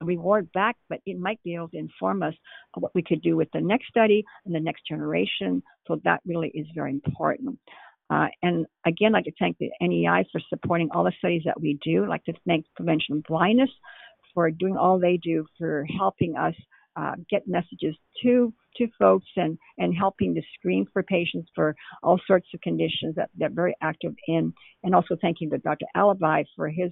reward back, but it might be able to inform us what we could do with the next study and the next generation. So that really is very important. Uh, and again, I'd like to thank the NEI for supporting all the studies that we do. I'd like to thank Prevention of Blindness for doing all they do for helping us uh, get messages to to folks and and helping to screen for patients for all sorts of conditions that they're very active in. And also thanking the Dr. Alibhai for his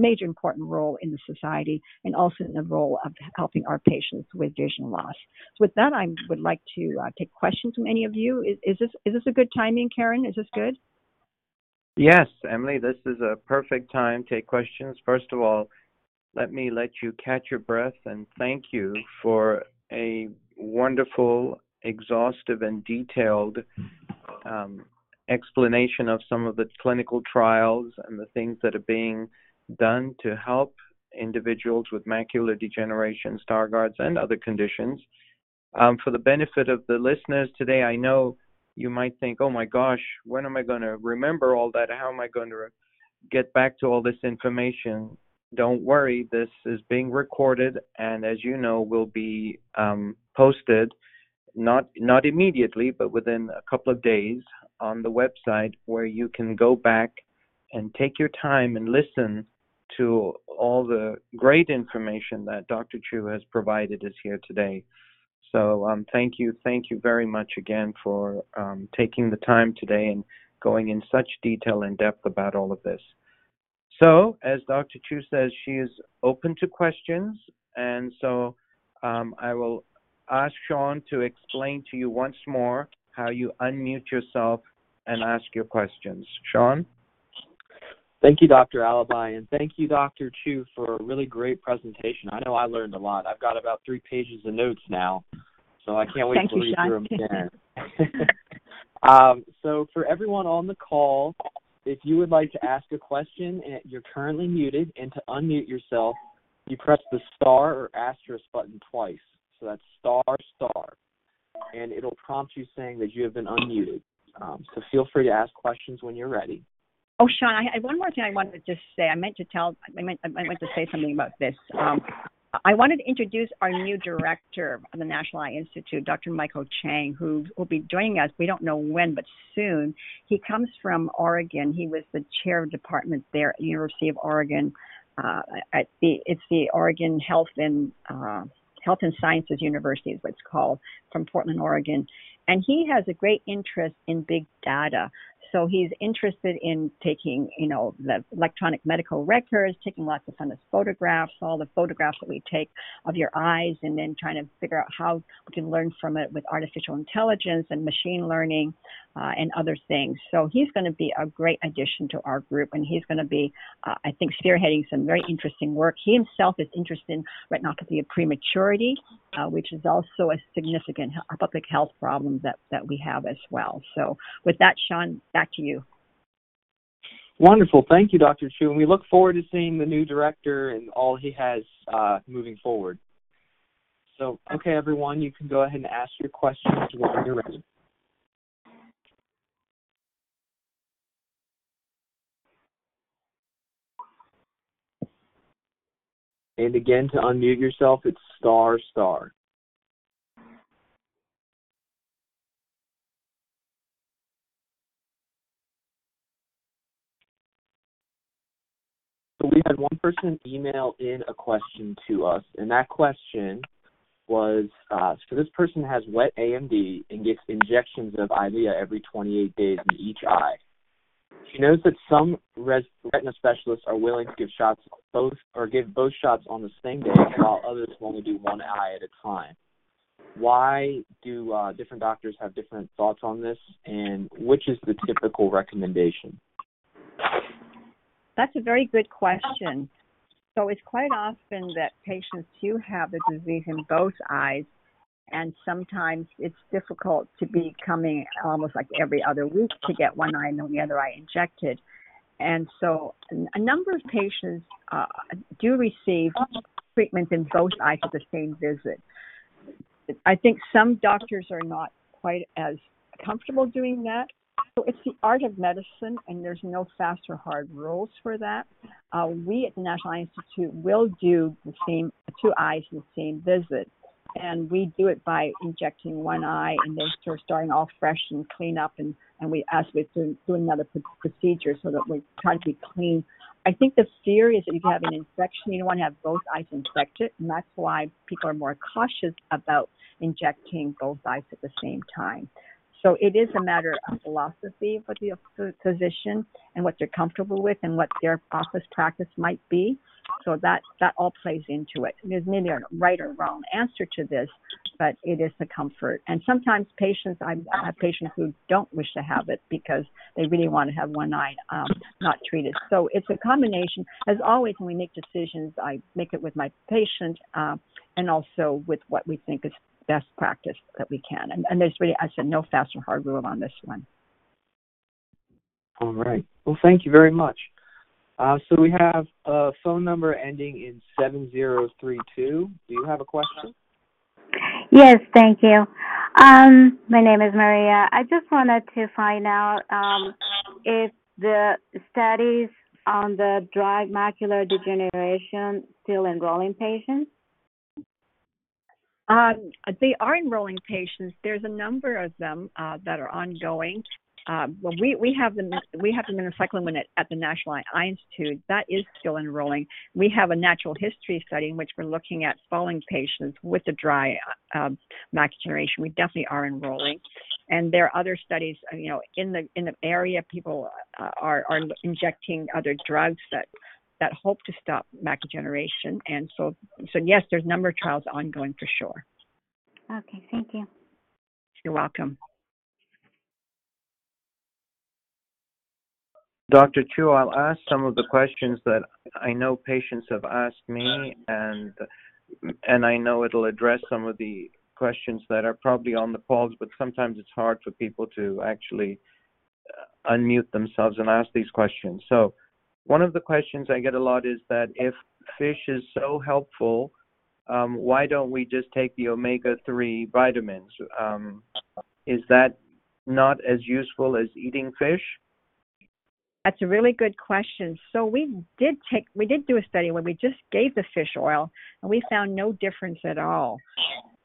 major important role in the society and also in the role of helping our patients with vision loss. So with that, I would like to uh, take questions from any of you. Is, is, this is this a good timing, Karen? Is this good? Yes, Emily, this is a perfect time. To take questions. First of all, let me let you catch your breath and thank you for a wonderful, exhaustive, and detailed um, explanation of some of the clinical trials and the things that are being done to help individuals with macular degeneration, Stargardt's, and other conditions. Um, for the benefit of the listeners today, I know you might think, oh my gosh, when am I going to remember all that? How am I going to get back to all this information? Don't worry, this is being recorded, and as you know, will be um, posted not not immediately, but within a couple of days on the website, where you can go back and take your time and listen to all the great information that Dr. Chew has provided us here today. So um, thank you, thank you very much again for um, taking the time today and going in such detail and depth about all of this. So, as Dr. Chew says, she is open to questions, and so um, I will ask Sean to explain to you once more how you unmute yourself and ask your questions. Sean? Thank you, Dr. Alibhai, and thank you, Dr. Chew, for a really great presentation. I know I learned a lot. I've got about three pages of notes now, so I can't wait thank to you, read Sean. through them again. um, so, for everyone on the call, if you would like to ask a question and you're currently muted, and to unmute yourself, you press the star or asterisk button twice. So that's star star, and it'll prompt you saying that you have been unmuted. Um, so feel free to ask questions when you're ready. Oh, Sean, I have one more thing I wanted to just say. I meant to tell, I meant, I meant to say something about this. Um, I wanted to introduce our new director of the National Eye Institute, Dr. Michael Chiang, who will be joining us. We don't know when, but soon. He comes from Oregon. He was the chair of department there at University of Oregon. Uh, at the it's the Oregon Health and uh, Health and Sciences University is what it's called, from Portland, Oregon. And he has a great interest in big data so he's interested in taking, you know, the electronic medical records, taking lots of fun photographs, all the photographs that we take of your eyes, and then trying to figure out how we can learn from it with artificial intelligence and machine learning uh, and other things. So he's going to be a great addition to our group, and he's going to be, uh, I think, spearheading some very interesting work. He himself is interested in retinopathy of prematurity, uh, which is also a significant public health problem that, that we have as well. So with that, Sean, back to you. Wonderful. Thank you, Dr. Chew. And we look forward to seeing the new director and all he has uh, moving forward. So, okay, everyone, you can go ahead and ask your questions when you're ready. And again, to unmute yourself, it's star star. Person emailed in a question to us, and that question was uh, so this person has wet AMD and gets injections of Eylea every 28 days in each eye. She knows that some res- retina specialists are willing to give shots both or give both shots on the same day, while others will only do one eye at a time. Why do uh, different doctors have different thoughts on this, and which is the typical recommendation? That's a very good question. So it's quite often that patients do have the disease in both eyes, and sometimes it's difficult to be coming almost like every other week to get one eye and then the other eye injected. And so a number of patients uh, do receive treatment in both eyes at the same visit. I think some doctors are not quite as comfortable doing that. So it's the art of medicine, and there's no fast or hard rules for that. Uh, we at the National Eye Institute will do the same two eyes in the same visit, and we do it by injecting one eye and then sort of starting all fresh and clean up, and and we ask we to do another procedure so that we try to be clean. I think the fear is that if you have an infection, you don't want to have both eyes infected, and that's why people are more cautious about injecting both eyes at the same time. So it is a matter of philosophy for the physician and what they're comfortable with and what their office practice might be. So that that all plays into it. There's maybe a right or wrong answer to this, but it is a comfort. And sometimes patients, I have patients who don't wish to have it because they really want to have one eye um, not treated. So it's a combination. As always, when we make decisions, I make it with my patient uh, and also with what we think is best practice that we can. And, and there's really, I said, no fast or hard rule on this one. All right. Well, thank you very much. Uh, so we have a phone number ending in 7032. Do you have a question? Yes, thank you. Um, my name is Maria. I just wanted to find out um, if the studies on the dry macular degeneration still enrolling patients. Um, they are enrolling patients. There's a number of them uh, that are ongoing. Uh, well, we, we have them we have them in at, at the National Eye Institute. That is still enrolling. We have a natural history study in which we're looking at falling patients with the dry uh, macular degeneration. We definitely are enrolling, and there are other studies. Uh, you know, in the in the area, people uh, are are injecting other drugs that that hope to stop macular degeneration. And so, so yes, there's a number of trials ongoing for sure. Okay, thank you. You're welcome. Dr. Chew, I'll ask some of the questions that I know patients have asked me, and and I know it'll address some of the questions that are probably on the calls, but sometimes it's hard for people to actually uh, unmute themselves and ask these questions. So, one of the questions I get a lot is that if fish is so helpful, um, why don't we just take the omega 3 vitamins? Um, is that not as useful as eating fish? That's a really good question. So we did take we did do a study where we just gave the fish oil and we found no difference at all.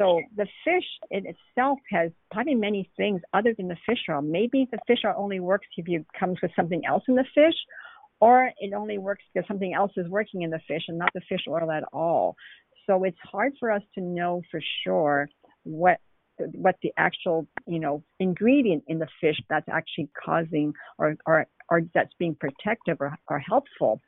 So the fish in itself has probably many things other than the fish oil. Maybe the fish oil only works if you comes with something else in the fish, or it only works because something else is working in the fish and not the fish oil at all. So it's hard for us to know for sure what what the actual you know ingredient in the fish that's actually causing or or, or that's being protective or, or helpful.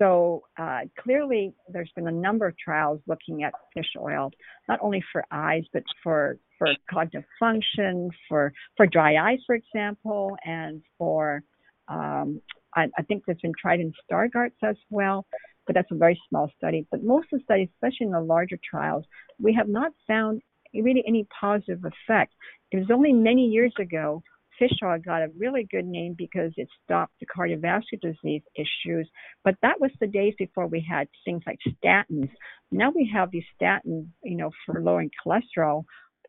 So uh, clearly, there's been a number of trials looking at fish oil, not only for eyes but for for cognitive function, for for dry eyes, for example, and for um, I, I think that's been tried in Stargardt's as well, but that's a very small study. But most of the studies, especially in the larger trials, we have not found really any positive effect. It was only many years ago fish oil got a really good name because it stopped the cardiovascular disease issues. But that was the days before we had things like statins. Now we have these statins, you know, for lowering cholesterol.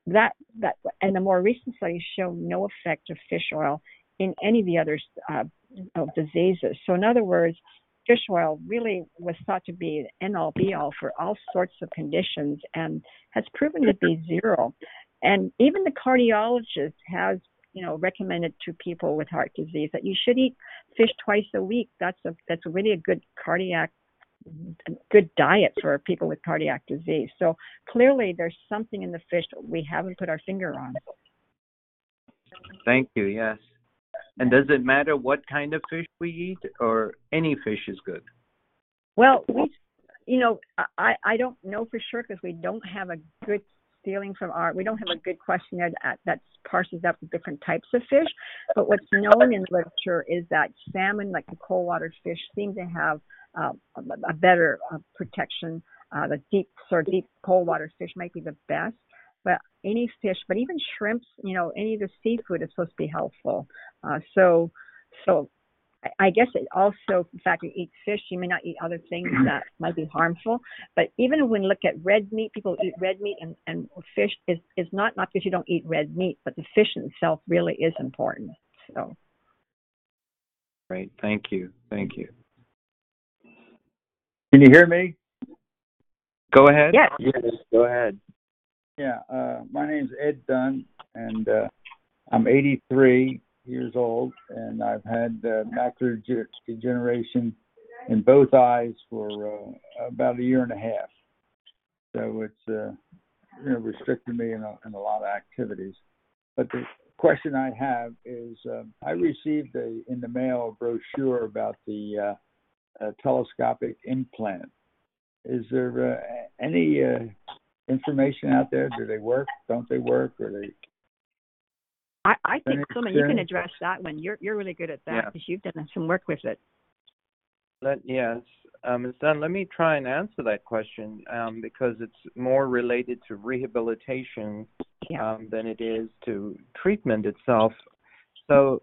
That that and the more recent studies show no effect of fish oil in any of the other uh, of diseases. So, in other words, fish oil really was thought to be an all be all for all sorts of conditions and has proven to be zero. And even the cardiologist has, you know, recommended to people with heart disease that you should eat fish twice a week. That's a that's really a good cardiac good diet for people with cardiac disease. So clearly, there's something in the fish that we haven't put our finger on. Thank you. Yes. And does it matter what kind of fish we eat, or any fish is good? Well, we, you know, I I don't know for sure because we don't have a good feeling from our we don't have a good questionnaire that that parses up the different types of fish. But what's known in literature is that salmon, like the cold water fish, seem to have uh, a, better uh, protection. Uh, the deep sort of deep cold water fish might be the best but any fish, but even shrimps, you know, any of the seafood is supposed to be helpful. Uh, so, so I guess it also, in fact, you eat fish, you may not eat other things that might be harmful. But even when you look at red meat, people eat red meat and, and fish is, is not, not because you don't eat red meat, but the fish itself really is important. So. Great. Thank you. Thank you. Can you hear me? Go ahead. Yes. Yes, go ahead. Yeah, uh, my name's Ed Dunn, and uh, I'm 83 years old, and I've had uh, macular degeneration in both eyes for uh, about a year and a half. So it's uh, you know restricted me in a, in a lot of activities. But the question I have is, uh, I received a in the mail a brochure about the uh, telescopic implant. Is there uh, any uh, information out there? Do they work? Don't they work? Or they? I, I think Suman, you can address that one. You're you're really good at that because yeah. you've done some work with it. Let yes, um, it's done. Let me try and answer that question um, because it's more related to rehabilitation yeah. um, than it is to treatment itself. So,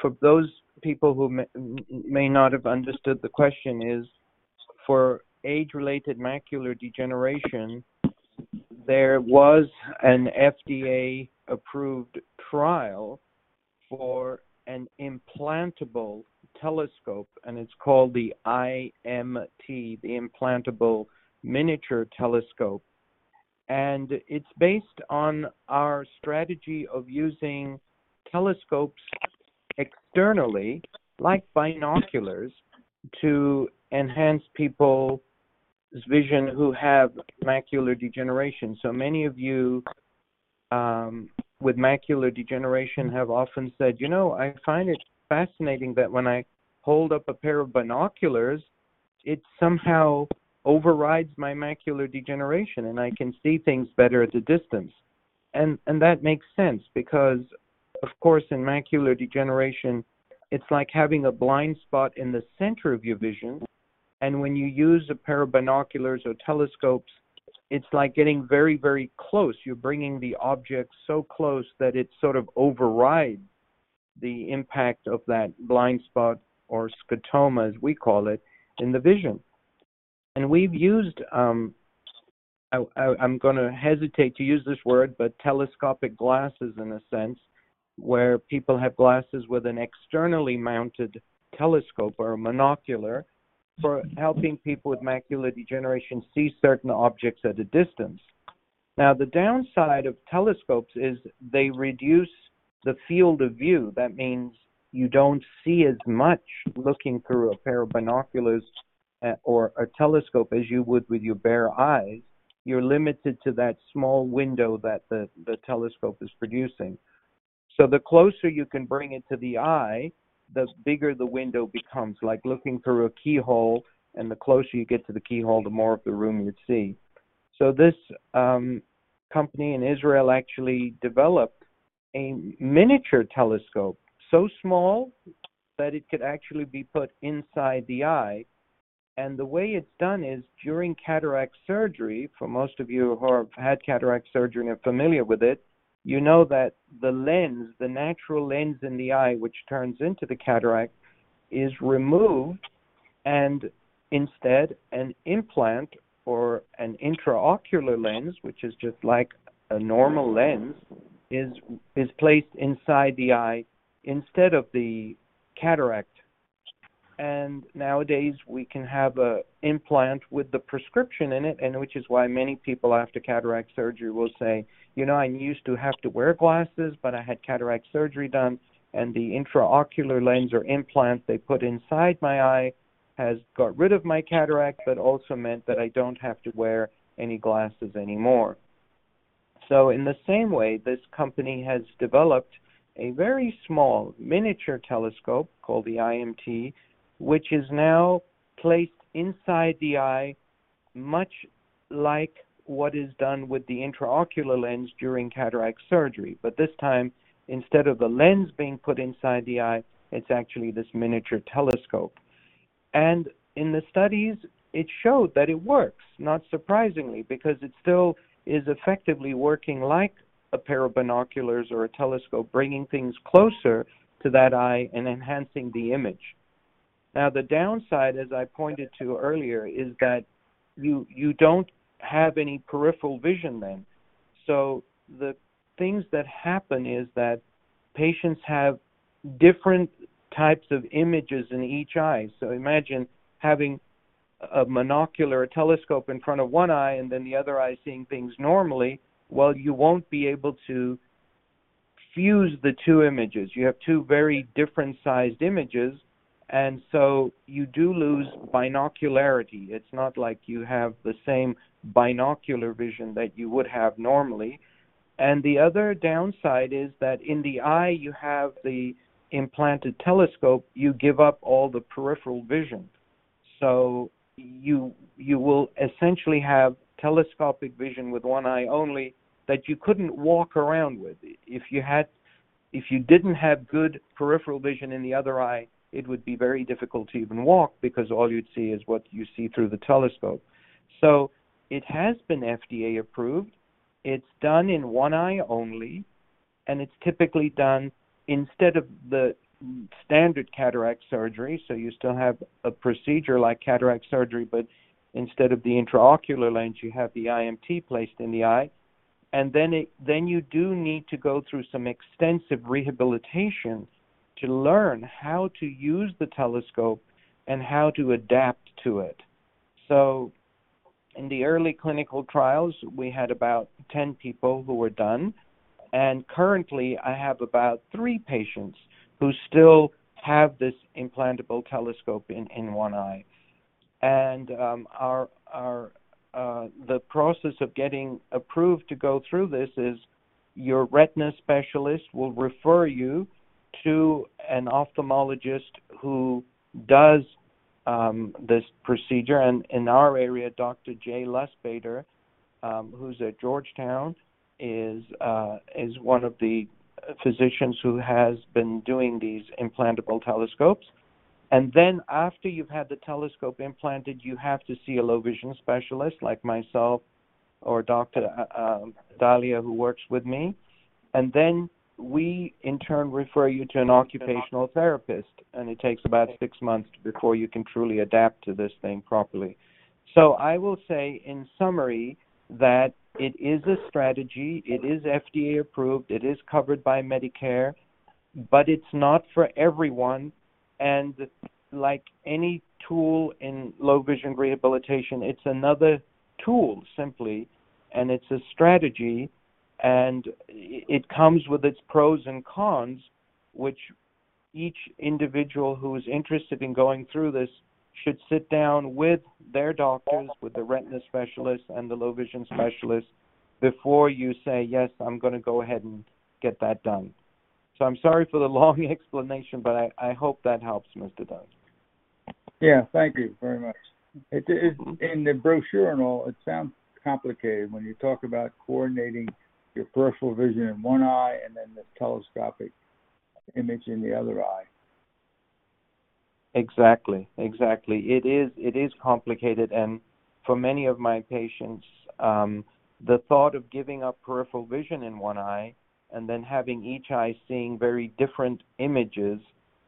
for those people who may, may not have understood the question, is for age-related macular degeneration, there was an FDA approved trial for an implantable telescope, and it's called the IMT, the Implantable Miniature Telescope. And it's based on our strategy of using telescopes externally, like binoculars, to enhance people vision who have macular degeneration. So many of you um, with macular degeneration have often said, you know, I find it fascinating that when I hold up a pair of binoculars, it somehow overrides my macular degeneration and I can see things better at a distance. And and that makes sense because of course in macular degeneration it's like having a blind spot in the center of your vision and when you use a pair of binoculars or telescopes, it's like getting very, very close. You're bringing the object so close that it sort of overrides the impact of that blind spot or scotoma, as we call it, in the vision. And we've used, um, I, am going to hesitate to use this word, but telescopic glasses in a sense, where people have glasses with an externally mounted telescope or a monocular for helping people with macular degeneration see certain objects at a distance. Now, the downside of telescopes is they reduce the field of view. That means you don't see as much looking through a pair of binoculars uh, or a telescope as you would with your bare eyes. You're limited to that small window that the, the telescope is producing. So the closer you can bring it to the eye, the bigger the window becomes, like looking through a keyhole, and the closer you get to the keyhole, the more of the room you'd see. So this um, company in Israel actually developed a miniature telescope, so small that it could actually be put inside the eye. And the way it's done is during cataract surgery, for most of you who have had cataract surgery and are familiar with it, you know that the lens, the natural lens in the eye, which turns into the cataract, is removed, and instead, an implant or an intraocular lens, which is just like a normal lens, is is placed inside the eye instead of the cataract. And nowadays we can have a implant with the prescription in it and which is why many people after cataract surgery will say you know i used to have to wear glasses but i had cataract surgery done and the intraocular lens or implant they put inside my eye has got rid of my cataract, but also meant that I don't have to wear any glasses anymore. So, in the same way, this company has developed a very small miniature telescope called the IMT, which is now placed inside the eye, much like what is done with the intraocular lens during cataract surgery. But this time, instead of the lens being put inside the eye, it's actually this miniature telescope. And in the studies, it showed that it works, not surprisingly, because it still is effectively working like a pair of binoculars or a telescope, bringing things closer to that eye and enhancing the image. Now, the downside, as I pointed to earlier, is that you you don't have any peripheral vision then. So the things that happen is that patients have different types of images in each eye. So imagine having a monocular, a telescope in front of one eye, and then the other eye seeing things normally. Well, you won't be able to fuse the two images. You have two very different sized images, and so you do lose binocularity. It's not like you have the same binocular vision that you would have normally. And the other downside is that in the eye you have the implanted telescope, you give up all the peripheral vision. So you you will essentially have telescopic vision with one eye only that you couldn't walk around with. If you had if you didn't have good peripheral vision in the other eye, it would be very difficult to even walk because all you'd see is what you see through the telescope. So it has been FDA approved. It's done in one eye only, and it's typically done instead of the standard cataract surgery. So you still have a procedure like cataract surgery, but instead of the intraocular lens, you have the IMT placed in the eye. And then it, then you do need to go through some extensive rehabilitation to learn how to use the telescope and how to adapt to it. So in the early clinical trials, we had about 10 people who were done. And currently, I have about three patients who still have this implantable telescope in, in one eye. And um, our, our, uh, the process of getting approved to go through this is your retina specialist will refer you to an ophthalmologist who does um, this procedure. And in our area, Dr. Jay Lustbader, um, who's at Georgetown, is uh, is one of the physicians who has been doing these implantable telescopes. And then after you've had the telescope implanted, you have to see a low vision specialist like myself or Dr. Uh, um, Dahlia, who works with me. And then we in turn refer you to an occupational therapist, and it takes about six months before you can truly adapt to this thing properly. So I will say, in summary, that it is a strategy, it is FDA approved, it is covered by Medicare, but it's not for everyone. And like any tool in low vision rehabilitation, it's another tool simply, and it's a strategy and it comes with its pros and cons, which each individual who is interested in going through this should sit down with their doctors, with the retina specialist and the low vision specialist before you say, Yes, I'm going to go ahead and get that done. So I'm sorry for the long explanation, but I, I hope that helps, Mr. Dunn. Yeah, thank you very much. It, it, mm-hmm. in the brochure and all, it sounds complicated when you talk about coordinating your peripheral vision in one eye and then the telescopic image in the other eye. Exactly, exactly. It is it is complicated, and for many of my patients, um, the thought of giving up peripheral vision in one eye and then having each eye seeing very different images,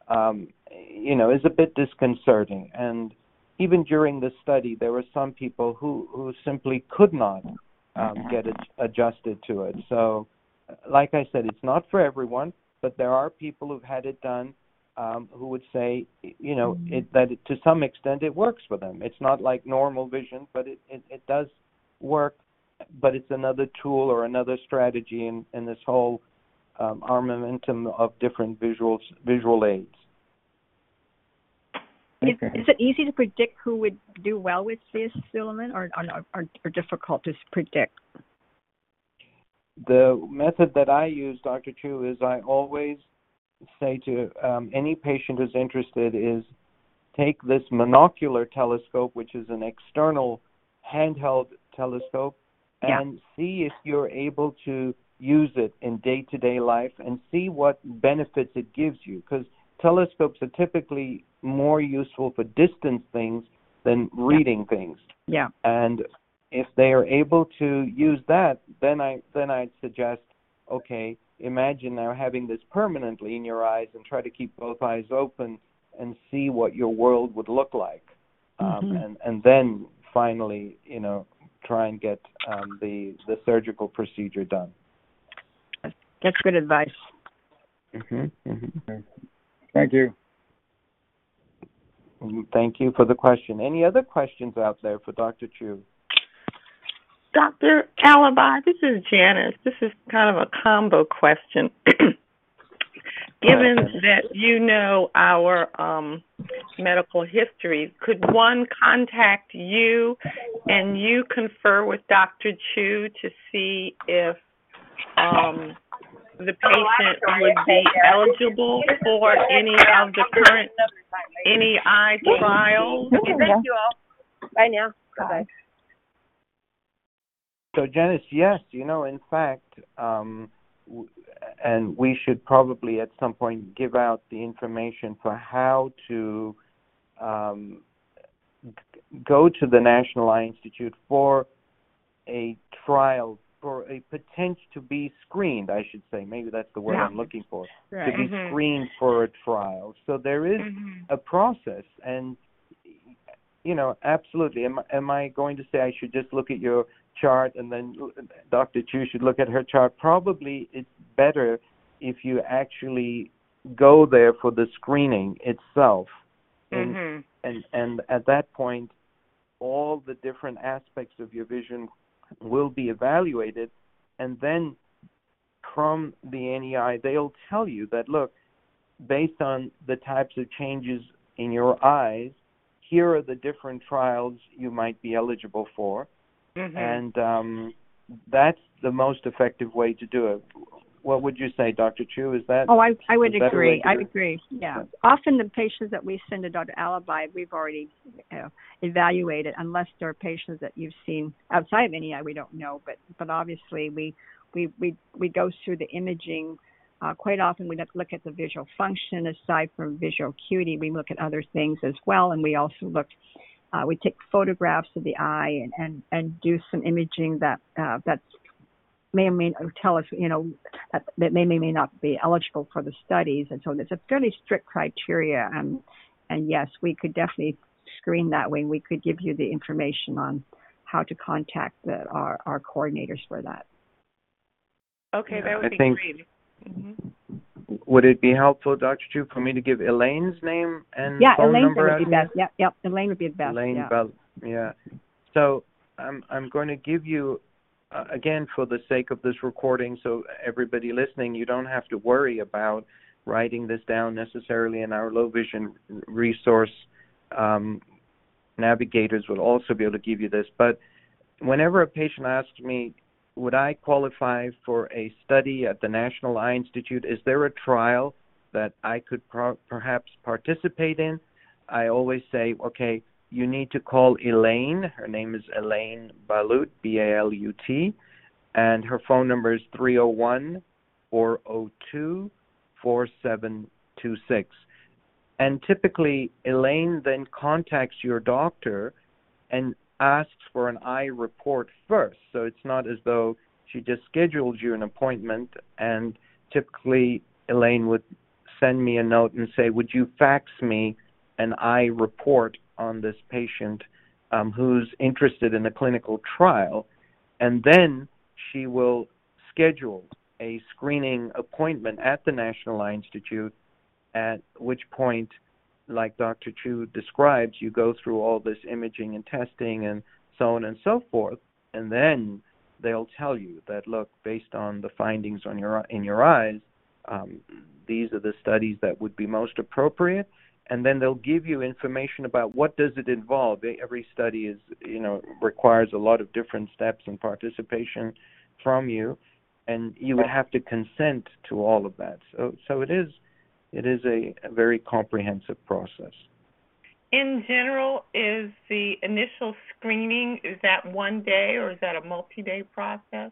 um, you know, is a bit disconcerting. And even during the study, there were some people who who simply could not um, get it adjusted to it. So, like I said, it's not for everyone, but there are people who've had it done um, who would say, you know, it, that it, to some extent it works for them. It's not like normal vision, but it, it, it does work. But it's another tool or another strategy in, in this whole um, armamentum of different visuals, visual aids. Is, Okay. is it easy to predict who would do well with this, Suleiman, or, or, or, or difficult to predict? The method that I use, Dr. Chew, is I always say to um, any patient who's interested is take this monocular telescope, which is an external handheld telescope, Yeah. and see if you're able to use it in day-to-day life and see what benefits it gives you because telescopes are typically more useful for distance things than reading things Yeah. and if they are able to use that then i then i'd suggest okay imagine now having this permanently in your eyes and try to keep both eyes open and see what your world would look like um, Mhm. and and then finally you know try and get um, the the surgical procedure done That's good advice. hmm hmm Thank you. thank you for the question any other questions out there for dr chew Dr. Alibhai, this is Janice. This is kind of a combo question. Given that you know our um, medical history, could one contact you and you confer with Dr. Chew to see if um, the patient would be eligible for any of the current any eye trials? Thank you all. Bye now. Bye-bye. So, Janice, yes, you know, in fact, um, w- and we should probably at some point give out the information for how to um, g- go to the National Eye Institute for a trial, for a potential to be screened, I should say. Maybe that's the word Yeah. I'm looking for. Right. To be Mhm. screened for a trial. So there is Mhm. a process and you know absolutely am, am i going to say i should just look at your chart and then dr chew should look at her chart probably it's better if you actually go there for the screening itself and Mhm. and and at that point all the different aspects of your vision will be evaluated and then from the NEI they'll tell you that look based on the types of changes in your eyes here are the different trials you might be eligible for Mhm. and um that's the most effective way to do it what would you say dr chew is that Oh, I I would Is that a way agree. I agree. Yeah. Often the patients that we send to Dr. Alibhai, we've already know, evaluated, unless they're patients that you've seen outside of NEI, we don't know. But but obviously we we we we go through the imaging. Uh, quite often we look at the visual function aside from visual acuity. We look at other things as well, and we also look. Uh, we take photographs of the eye and and and do some imaging that uh, that's may or may not tell us, you know, that, that may may may not be eligible for the studies, and so there's a fairly strict criteria. And and yes, we could definitely screen that way. We could give you the information on how to contact the, our our coordinators for that. Okay, that would I be think- great. Mhm. would it be helpful dr chew for me to give elaine's name and yeah, phone Elaine number would be best. Yep, yep. Elaine would be the best. Elaine yeah. Bell. Yeah. So I'm I'm going to give you uh, again for the sake of this recording, so everybody listening, you don't have to worry about writing this down necessarily. And our low vision resource um, navigators will also be able to give you this. But whenever a patient asks me, would I qualify for a study at the National Eye Institute? Is there a trial that I could pro- perhaps participate in? I always say, okay, you need to call Elaine. Her name is Elaine Balut, B A L U T, and her phone number is 301 402 4726. And typically, Elaine then contacts your doctor and asks for an eye report first. So it's not as though she just scheduled you an appointment, and typically, Elaine would send me a note and say, Would you fax me an eye report on this patient um, who's interested in a clinical trial? And then she will schedule a screening appointment at the National Eye Institute, at which point, like Dr. Chew describes, you go through all this imaging and testing and so on and so forth, and then they'll tell you that look, based on the findings on your in your eyes, um, these are the studies that would be most appropriate, and then they'll give you information about what does it involve. Every study is, you know, requires a lot of different steps and participation from you, and you would have to consent to all of that. So, so it is, it is a, a very comprehensive process. In general, is the initial screening is that one day or is that a multi-day process?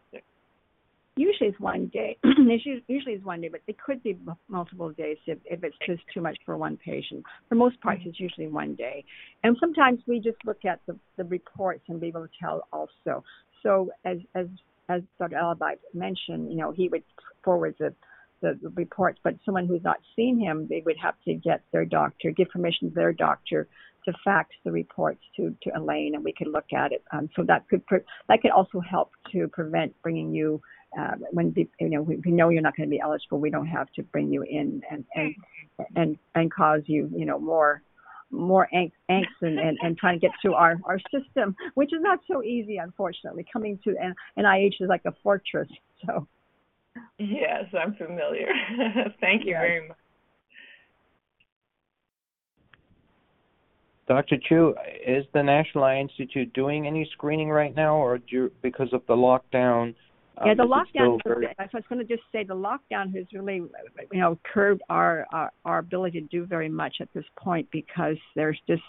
Usually it's one day. Usually it's one day, but it could be multiple days if, if it's just too much for one patient. For most parts, it's usually one day. And sometimes we just look at the, the reports and be able to tell also. So as as as Dr. Alibhai mentioned, you know, he would forward the, the, the reports, but someone who's not seen him, they would have to get their doctor, give permission to their doctor to fax the reports to, to Elaine, and we could look at it. Um, so that could pre- that could also help to prevent bringing you uh, when the, you know we, we know you're not going to be eligible. We don't have to bring you in and and and and cause you you know more more angst, angst and, and, and trying to get through our, our system, which is not so easy, unfortunately. Coming to N- NIH is like a fortress. So, Yes, I'm familiar. Thank you Yes. very much. Dr. Chew, is the National Eye Institute doing any screening right now, or do you, because of the lockdown? Um, yeah, the lockdown. very- I was going to just say the lockdown has really, you know, curbed our our, our ability to do very much at this point because there's just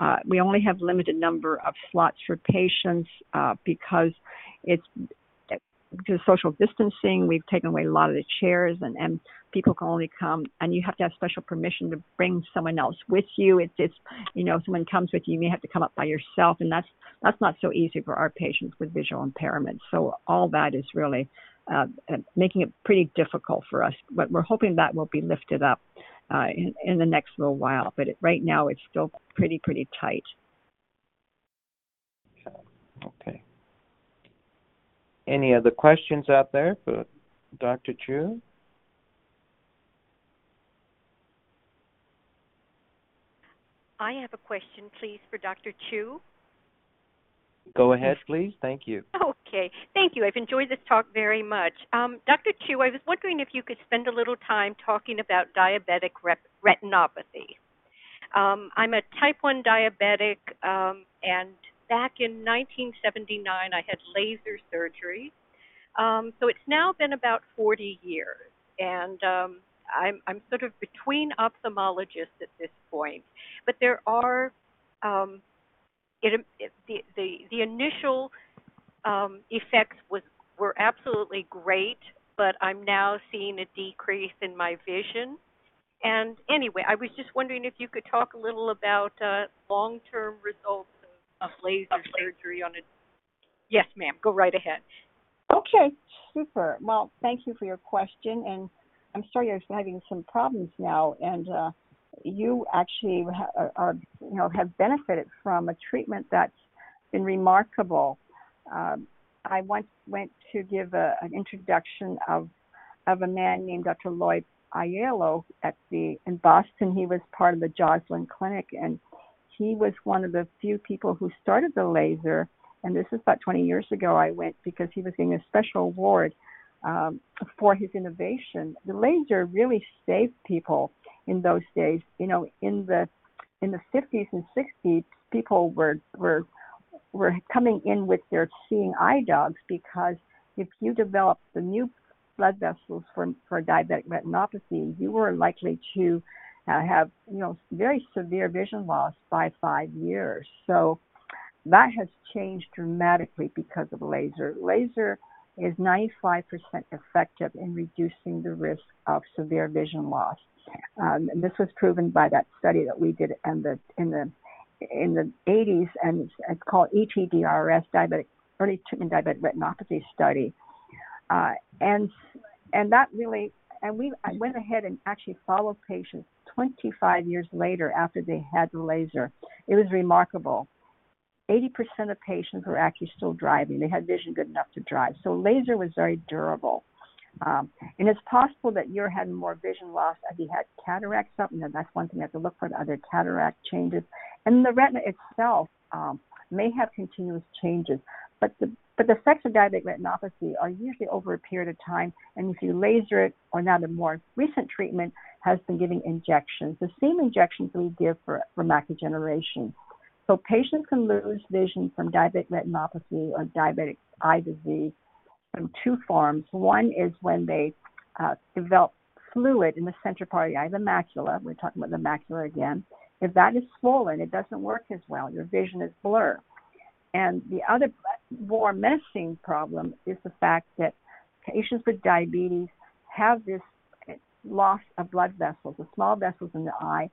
uh, we only have limited number of slots for patients uh, because it's because social distancing. We've taken away a lot of the chairs, and and people can only come, and you have to have special permission to bring someone else with you. It's it's you know, if someone comes with you, you may have to come up by yourself, and that's that's not so easy for our patients with visual impairment. So all that is really uh, uh, making it pretty difficult for us. But we're hoping that will be lifted up uh, in, in the next little while. But it, right now, it's still pretty pretty tight. Okay. Any other questions out there for Dr. Chew? I have a question, please, for Dr. Chew. Go ahead, please. Thank you. Okay, thank you. I've enjoyed this talk very much. Um, Dr. Chew, I was wondering if you could spend a little time talking about diabetic rep- retinopathy. Um, I'm a type 1 diabetic, um, and back in 1979, I had laser surgery. Um, so it's now been about 40 years, and um, I'm, I'm sort of between ophthalmologists at this point. But there are um, it, it the the the initial um, effects was were absolutely great, but I'm now seeing a decrease in my vision. And anyway, I was just wondering if you could talk a little about uh, long-term results of, of laser surgery on a. Yes, ma'am. Go right ahead. Okay, super. Well, thank you for your question, and I'm sorry you're having some problems now, and uh, you actually ha- are, you know, have benefited from a treatment that's been remarkable. Um, I once went to give a, an introduction of of a man named Dr. Lloyd Aiello at the in Boston. He was part of the Joslin Clinic, and he was one of the few people who started the laser. And this is about 20 years ago. I went because he was getting a special award um, for his innovation. The laser really saved people in those days. You know, in the in the 50s and 60s, people were were were coming in with their seeing eye dogs because if you developed the new blood vessels for for diabetic retinopathy, you were likely to uh, have you know very severe vision loss by five years. So that has changed dramatically because of laser. Laser is 95% effective in reducing the risk of severe vision loss. Um, and this was proven by that study that we did in the in the in the 80s, and it's, it's called ETDRS, diabetic early treatment diabetic retinopathy study. Uh, and and that really and we I went ahead and actually followed patients 25 years later after they had the laser. It was remarkable. 80% of patients were actually still driving. They had vision good enough to drive. So laser was very durable. Um, and it's possible that you're having more vision loss if you had cataract something, and that's one thing you have to look for, the other cataract changes. And the retina itself um, may have continuous changes. But the but the effects of diabetic retinopathy are usually over a period of time, and if you laser it, or now the more recent treatment has been giving injections, the same injections we give for, for macular degeneration. So patients can lose vision from diabetic retinopathy or diabetic eye disease from two forms. One is when they uh, develop fluid in the center part of the eye, the macula. We're talking about the macula again. If that is swollen, it doesn't work as well. Your vision is blurred. And the other more menacing problem is the fact that patients with diabetes have this loss of blood vessels, the small vessels in the eye,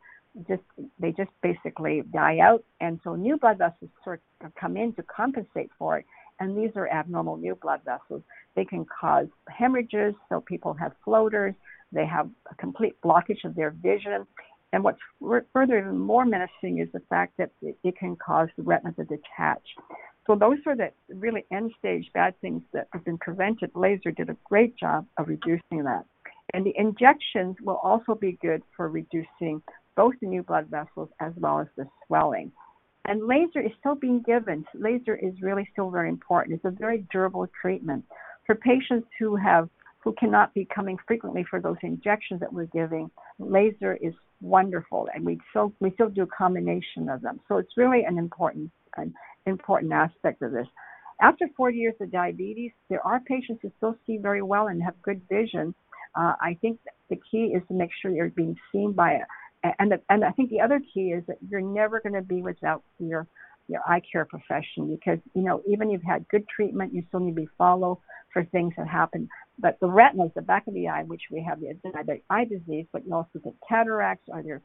just they just basically die out, and so new blood vessels sort of come in to compensate for it. And these are abnormal new blood vessels. They can cause hemorrhages, so people have floaters. They have a complete blockage of their vision. And what's further even more menacing is the fact that it, it can cause the retina to detach. So those are the really end stage bad things that have been prevented. Laser did a great job of reducing that. And the injections will also be good for reducing both the new blood vessels as well as the swelling. And laser is still being given. Laser is really still very important. It's a very durable treatment. For patients who have who cannot be coming frequently for those injections that we're giving, laser is wonderful and we still we still do a combination of them. So it's really an important an important aspect of this. After 40 years of diabetes, there are patients who still see very well and have good vision, uh, I think the key is to make sure you're being seen by it. And, and I think the other key is that you're never going to be without your your eye care profession because you know even if you've had good treatment, you still need to be followed for things that happen. But the retina is the back of the eye, which we have the eye disease, but you also get cataracts. Are there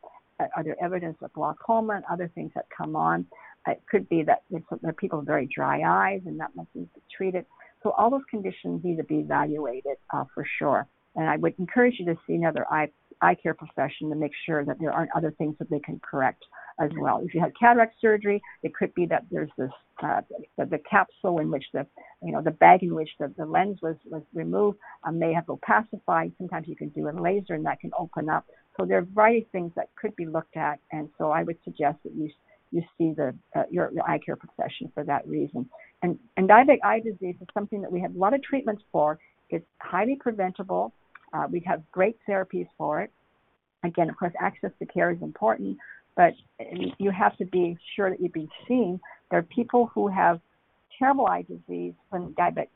are there evidence of glaucoma and other things that come on? It could be that there are people with very dry eyes, and that must be treated. So all those conditions need to be evaluated uh, for sure. And I would encourage you to see another eye, eye care profession to make sure that there aren't other things that they can correct as well. If you had cataract surgery, it could be that there's this uh, the, the capsule in which the you know the bag in which the, the lens was was removed um, may have opacified. Sometimes you can do a laser and that can open up. So there are a variety of things that could be looked at, and so I would suggest that you you see the uh, your, your eye care profession for that reason. And and diabetic eye disease is something that we have a lot of treatments for. It's highly preventable. Uh, we have great therapies for it. Again, of course, access to care is important, but you have to be sure that you're being seen. There are people who have terrible eye disease, when diabetic,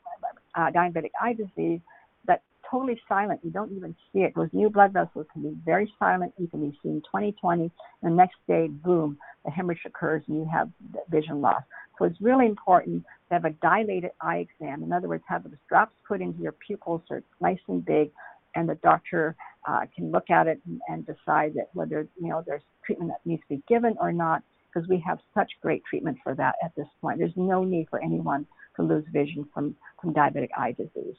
uh, diabetic eye disease, that totally silent. You don't even see it. Those new blood vessels can be very silent. You can be seen 20/20. and The next day, boom, the hemorrhage occurs and you have vision loss. So it's really important to have a dilated eye exam. In other words, have the drops put into your pupils so it's nice and big and the doctor uh, can look at it and, and decide that whether you know there's treatment that needs to be given or not because we have such great treatment for that at this point. There's no need for anyone to lose vision from, from diabetic eye disease.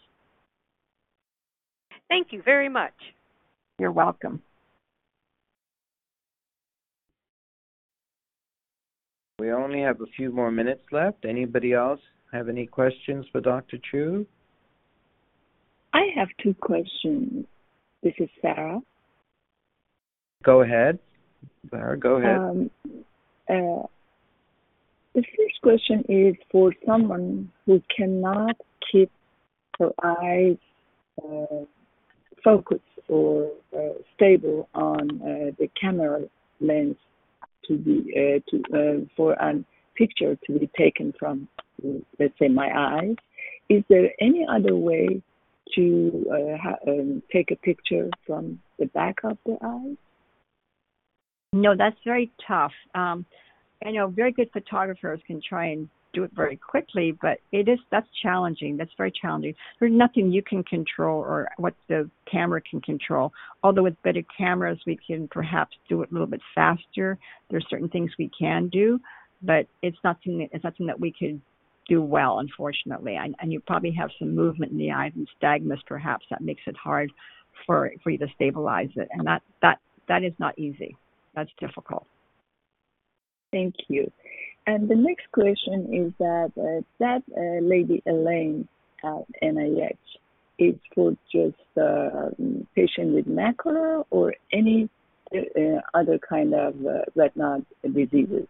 Thank you very much. You're welcome. We only have a few more minutes left. Anybody else have any questions for Dr. Chew? I have two questions. This is Sarah. Go ahead. Sarah, go ahead. Um, uh, the first question is for someone who cannot keep her eyes uh, focused or uh, stable on uh, the camera lens to be uh, to uh, for a picture to be taken from, let's say, my eyes. Is there any other way to uh, ha- um, take a picture from the back of the eyes? No, that's very tough. Um, I know very good photographers can try and do it very quickly, but it is that's challenging. That's very challenging. There's nothing you can control or what the camera can control. Although with better cameras, we can perhaps do it a little bit faster. There's certain things we can do, but it's nothing. That, it's nothing that we could do well, unfortunately. And, and you probably have some movement in the eyes and nystagmus, perhaps that makes it hard for for you to stabilize it, and that that that is not easy. That's difficult. Thank you. And the next question is that uh, that uh, lady Elaine at NIH is for just uh, patient with macular or any uh, other kind of uh, retinal diseases?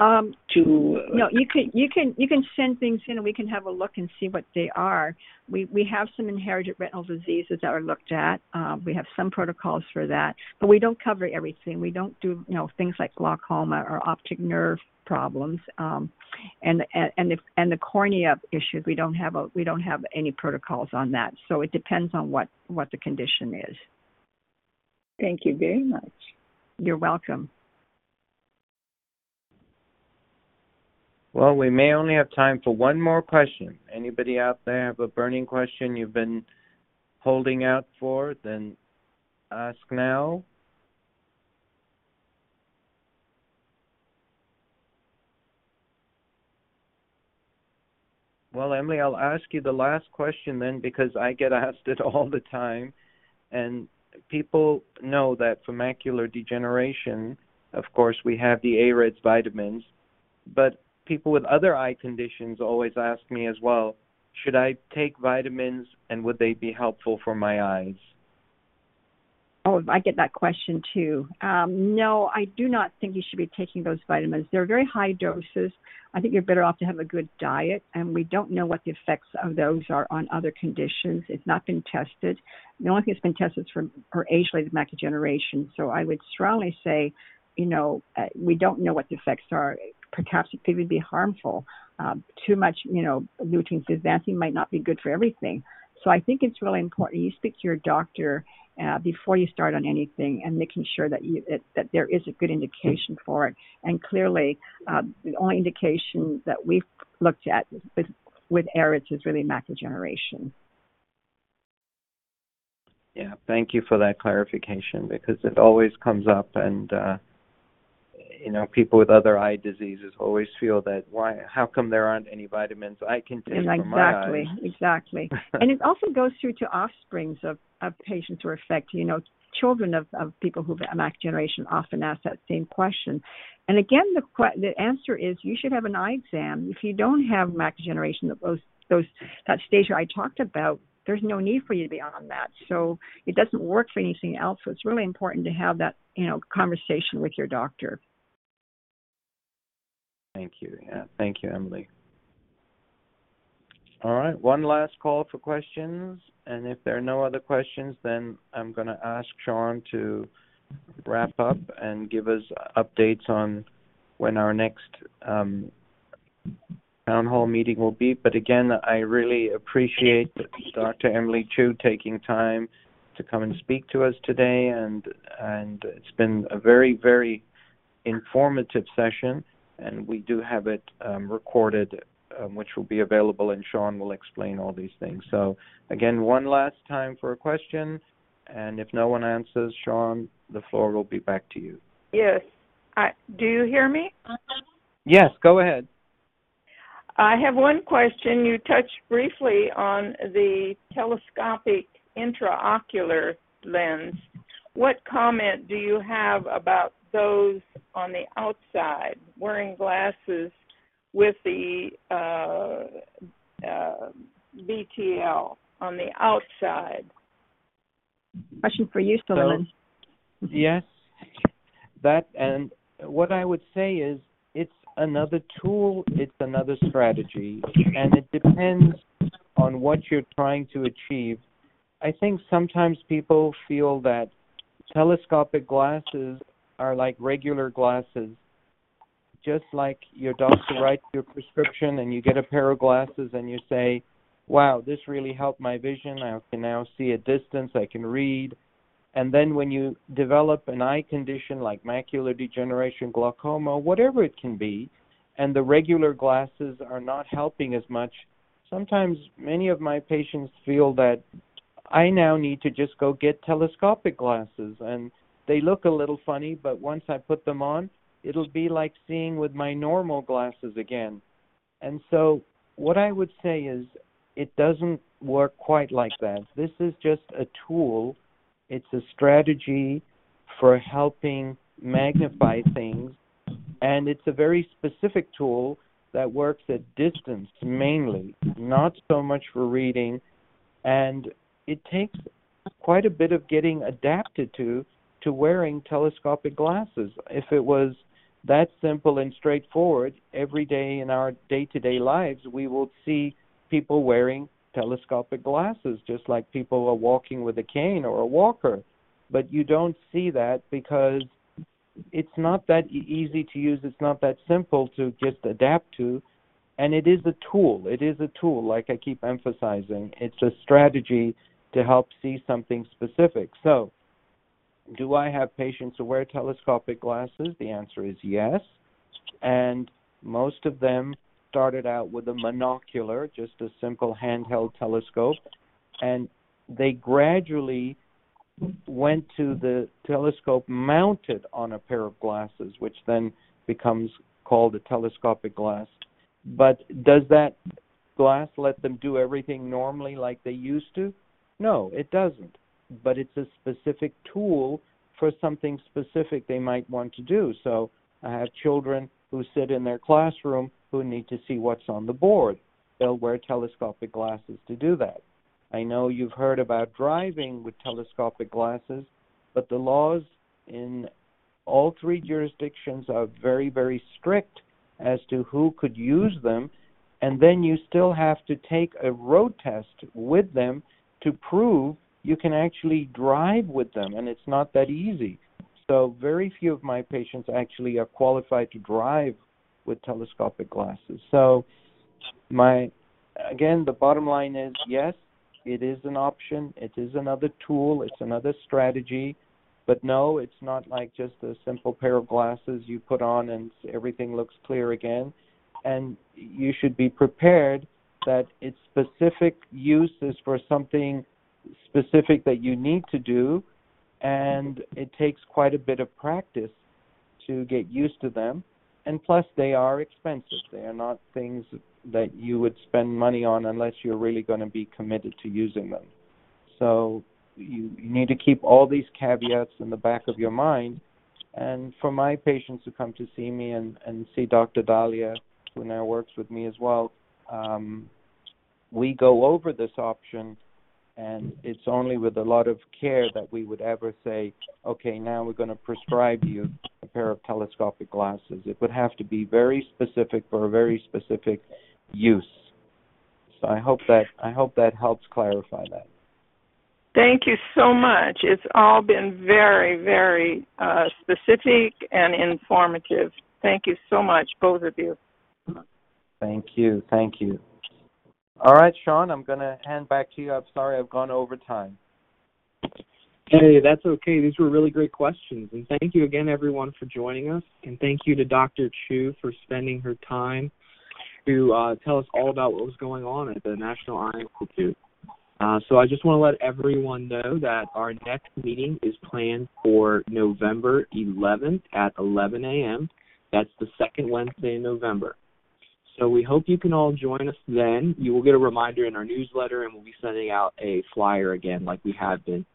Um, to uh, no, you can you can you can send things in, and we can have a look and see what they are. We we have some inherited retinal diseases that are looked at. Um, we have some protocols for that, but we don't cover everything. We don't do you know things like glaucoma or optic nerve problems, um, and and and the, and the cornea issues. We don't have a we don't have any protocols on that. So it depends on what what the condition is. Thank you very much. You're welcome. Well, we may only have time for one more question. Anybody out there have a burning question you've been holding out for? Then ask now. Well, Emily, I'll ask you the last question then because I get asked it all the time. And people know that for macular degeneration, of course, we have the AREDS vitamins, but people with other eye conditions always ask me as well, should I take vitamins and would they be helpful for my eyes? Oh, I get that question too. Um, no, I do not think you should be taking those vitamins. They're very high doses. I think you're better off to have a good diet, and we don't know what the effects of those are on other conditions. It's not been tested. The only thing that's been tested is for, for age-related macular degeneration. So I would strongly say, you know, uh, we don't know what the effects are. Perhaps it could even be harmful. Um, too much, you know, lutein zeaxanthin might not be good for everything. So I think it's really important you speak to your doctor uh, before you start on anything and making sure that you that, that there is a good indication for it. And clearly, uh, the only indication that we've looked at with with AREDS is really macular. Yeah, thank you for that clarification because it always comes up and uh you know, people with other eye diseases always feel that why how come there aren't any vitamins I can take exactly, for my eyes? Exactly. and it also goes through to offsprings of, of patients who are affected. You know, children of, of people who have macular degeneration often ask that same question. And again, the the answer is you should have an eye exam. If you don't have macular degeneration, those those that stage I talked about, there's no need for you to be on that. So it doesn't work for anything else. So it's really important to have that you know conversation with your doctor. Thank you. Yeah, thank you, Emily. All right, one last call for questions, and if there are no other questions, then I'm going to ask Sean to wrap up and give us updates on when our next um, town hall meeting will be. But again, I really appreciate Dr. Emily Chew taking time to come and speak to us today, and and it's been a very very informative session and we do have it um, recorded, um, which will be available, and Sean will explain all these things. So, again, one last time for a question, and if no one answers, Sean, the floor will be back to you. Yes. I, do you hear me? Yes, go ahead. I have one question. You touched briefly on the telescopic intraocular lens. What comment do you have about those on the outside, wearing glasses with the uh, uh, BTL on the outside. Question for you, Suleiman. So, yes, that and what I would say is it's another tool, it's another strategy, and it depends on what you're trying to achieve. I think sometimes people feel that telescopic glasses are like regular glasses. Just like your doctor writes your prescription and you get a pair of glasses and you say, wow, this really helped my vision. I can now see a distance, I can read. And then when you develop an eye condition like macular degeneration, glaucoma, whatever it can be, and the regular glasses are not helping as much, sometimes many of my patients feel that I now need to just go get telescopic glasses. And they look a little funny, but once I put them on, it'll be like seeing with my normal glasses again. And so, what I would say is, it doesn't work quite like that. This is just a tool, it's a strategy for helping magnify things, and it's a very specific tool that works at distance mainly, not so much for reading. And it takes quite a bit of getting adapted to to wearing telescopic glasses. If it was that simple and straightforward. Every day in our day to day lives, we will see people wearing telescopic glasses, just like people are walking with a cane or a walker. But you don't see that because it's not that easy to use, it's not that simple to just adapt to. And it is a tool. It is a tool, like I keep emphasizing. It's a strategy to help see something specific. So, do I have patients who wear telescopic glasses? The answer is yes. And most of them started out with a monocular, just a simple handheld telescope, and they gradually went to the telescope mounted on a pair of glasses, which then becomes called a telescopic glass. But does that glass let them do everything normally like they used to? No, it doesn't but it's a specific tool for something specific they might want to do. So I have children who sit in their classroom who need to see what's on the board. They'll wear telescopic glasses to do that. I know you've heard about driving with telescopic glasses, but the laws in all three jurisdictions are very, very strict as to who could use them. And then you still have to take a road test with them to prove you can actually drive with them, and it's not that easy. So, very few of my patients actually are qualified to drive with telescopic glasses. So, my again, the bottom line is yes, it is an option. It is another tool. It's another strategy. But no, it's not like just a simple pair of glasses you put on and everything looks clear again. And you should be prepared that its specific use is for something specific that you need to do, and it takes quite a bit of practice to get used to them. And plus, they are expensive. They are not things that you would spend money on unless you're really going to be committed to using them. So you, you need to keep all these caveats in the back of your mind. And for my patients who come to see me and, and see Dr. Dahlia, who now works with me as well, um, we go over this option and it's only with a lot of care that we would ever say, okay, now we're going to prescribe you a pair of telescopic glasses. It would have to be very specific for a very specific use. So I hope that I hope that helps clarify that. Thank you so much. It's all been very, very uh, specific and informative. Thank you so much, both of you. Thank you. Thank you. All right, Sean, I'm going to hand back to you. I'm sorry I've gone over time. Hey, that's okay. These were really great questions. And thank you again, everyone, for joining us. And thank you to Dr. Chew for spending her time to uh, tell us all about what was going on at the National Eye Institute. Uh, so I just want to let everyone know that our next meeting is planned for November 11th at 11 a.m. That's the second Wednesday in November. So we hope you can all join us then. You will get a reminder in our newsletter, and we'll be sending out a flyer again, like we have been.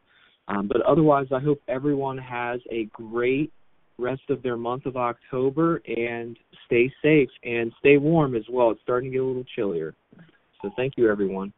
Um, but otherwise, I hope everyone has a great rest of their month of October and stay safe and stay warm as well. It's starting to get a little chillier. So thank you, everyone.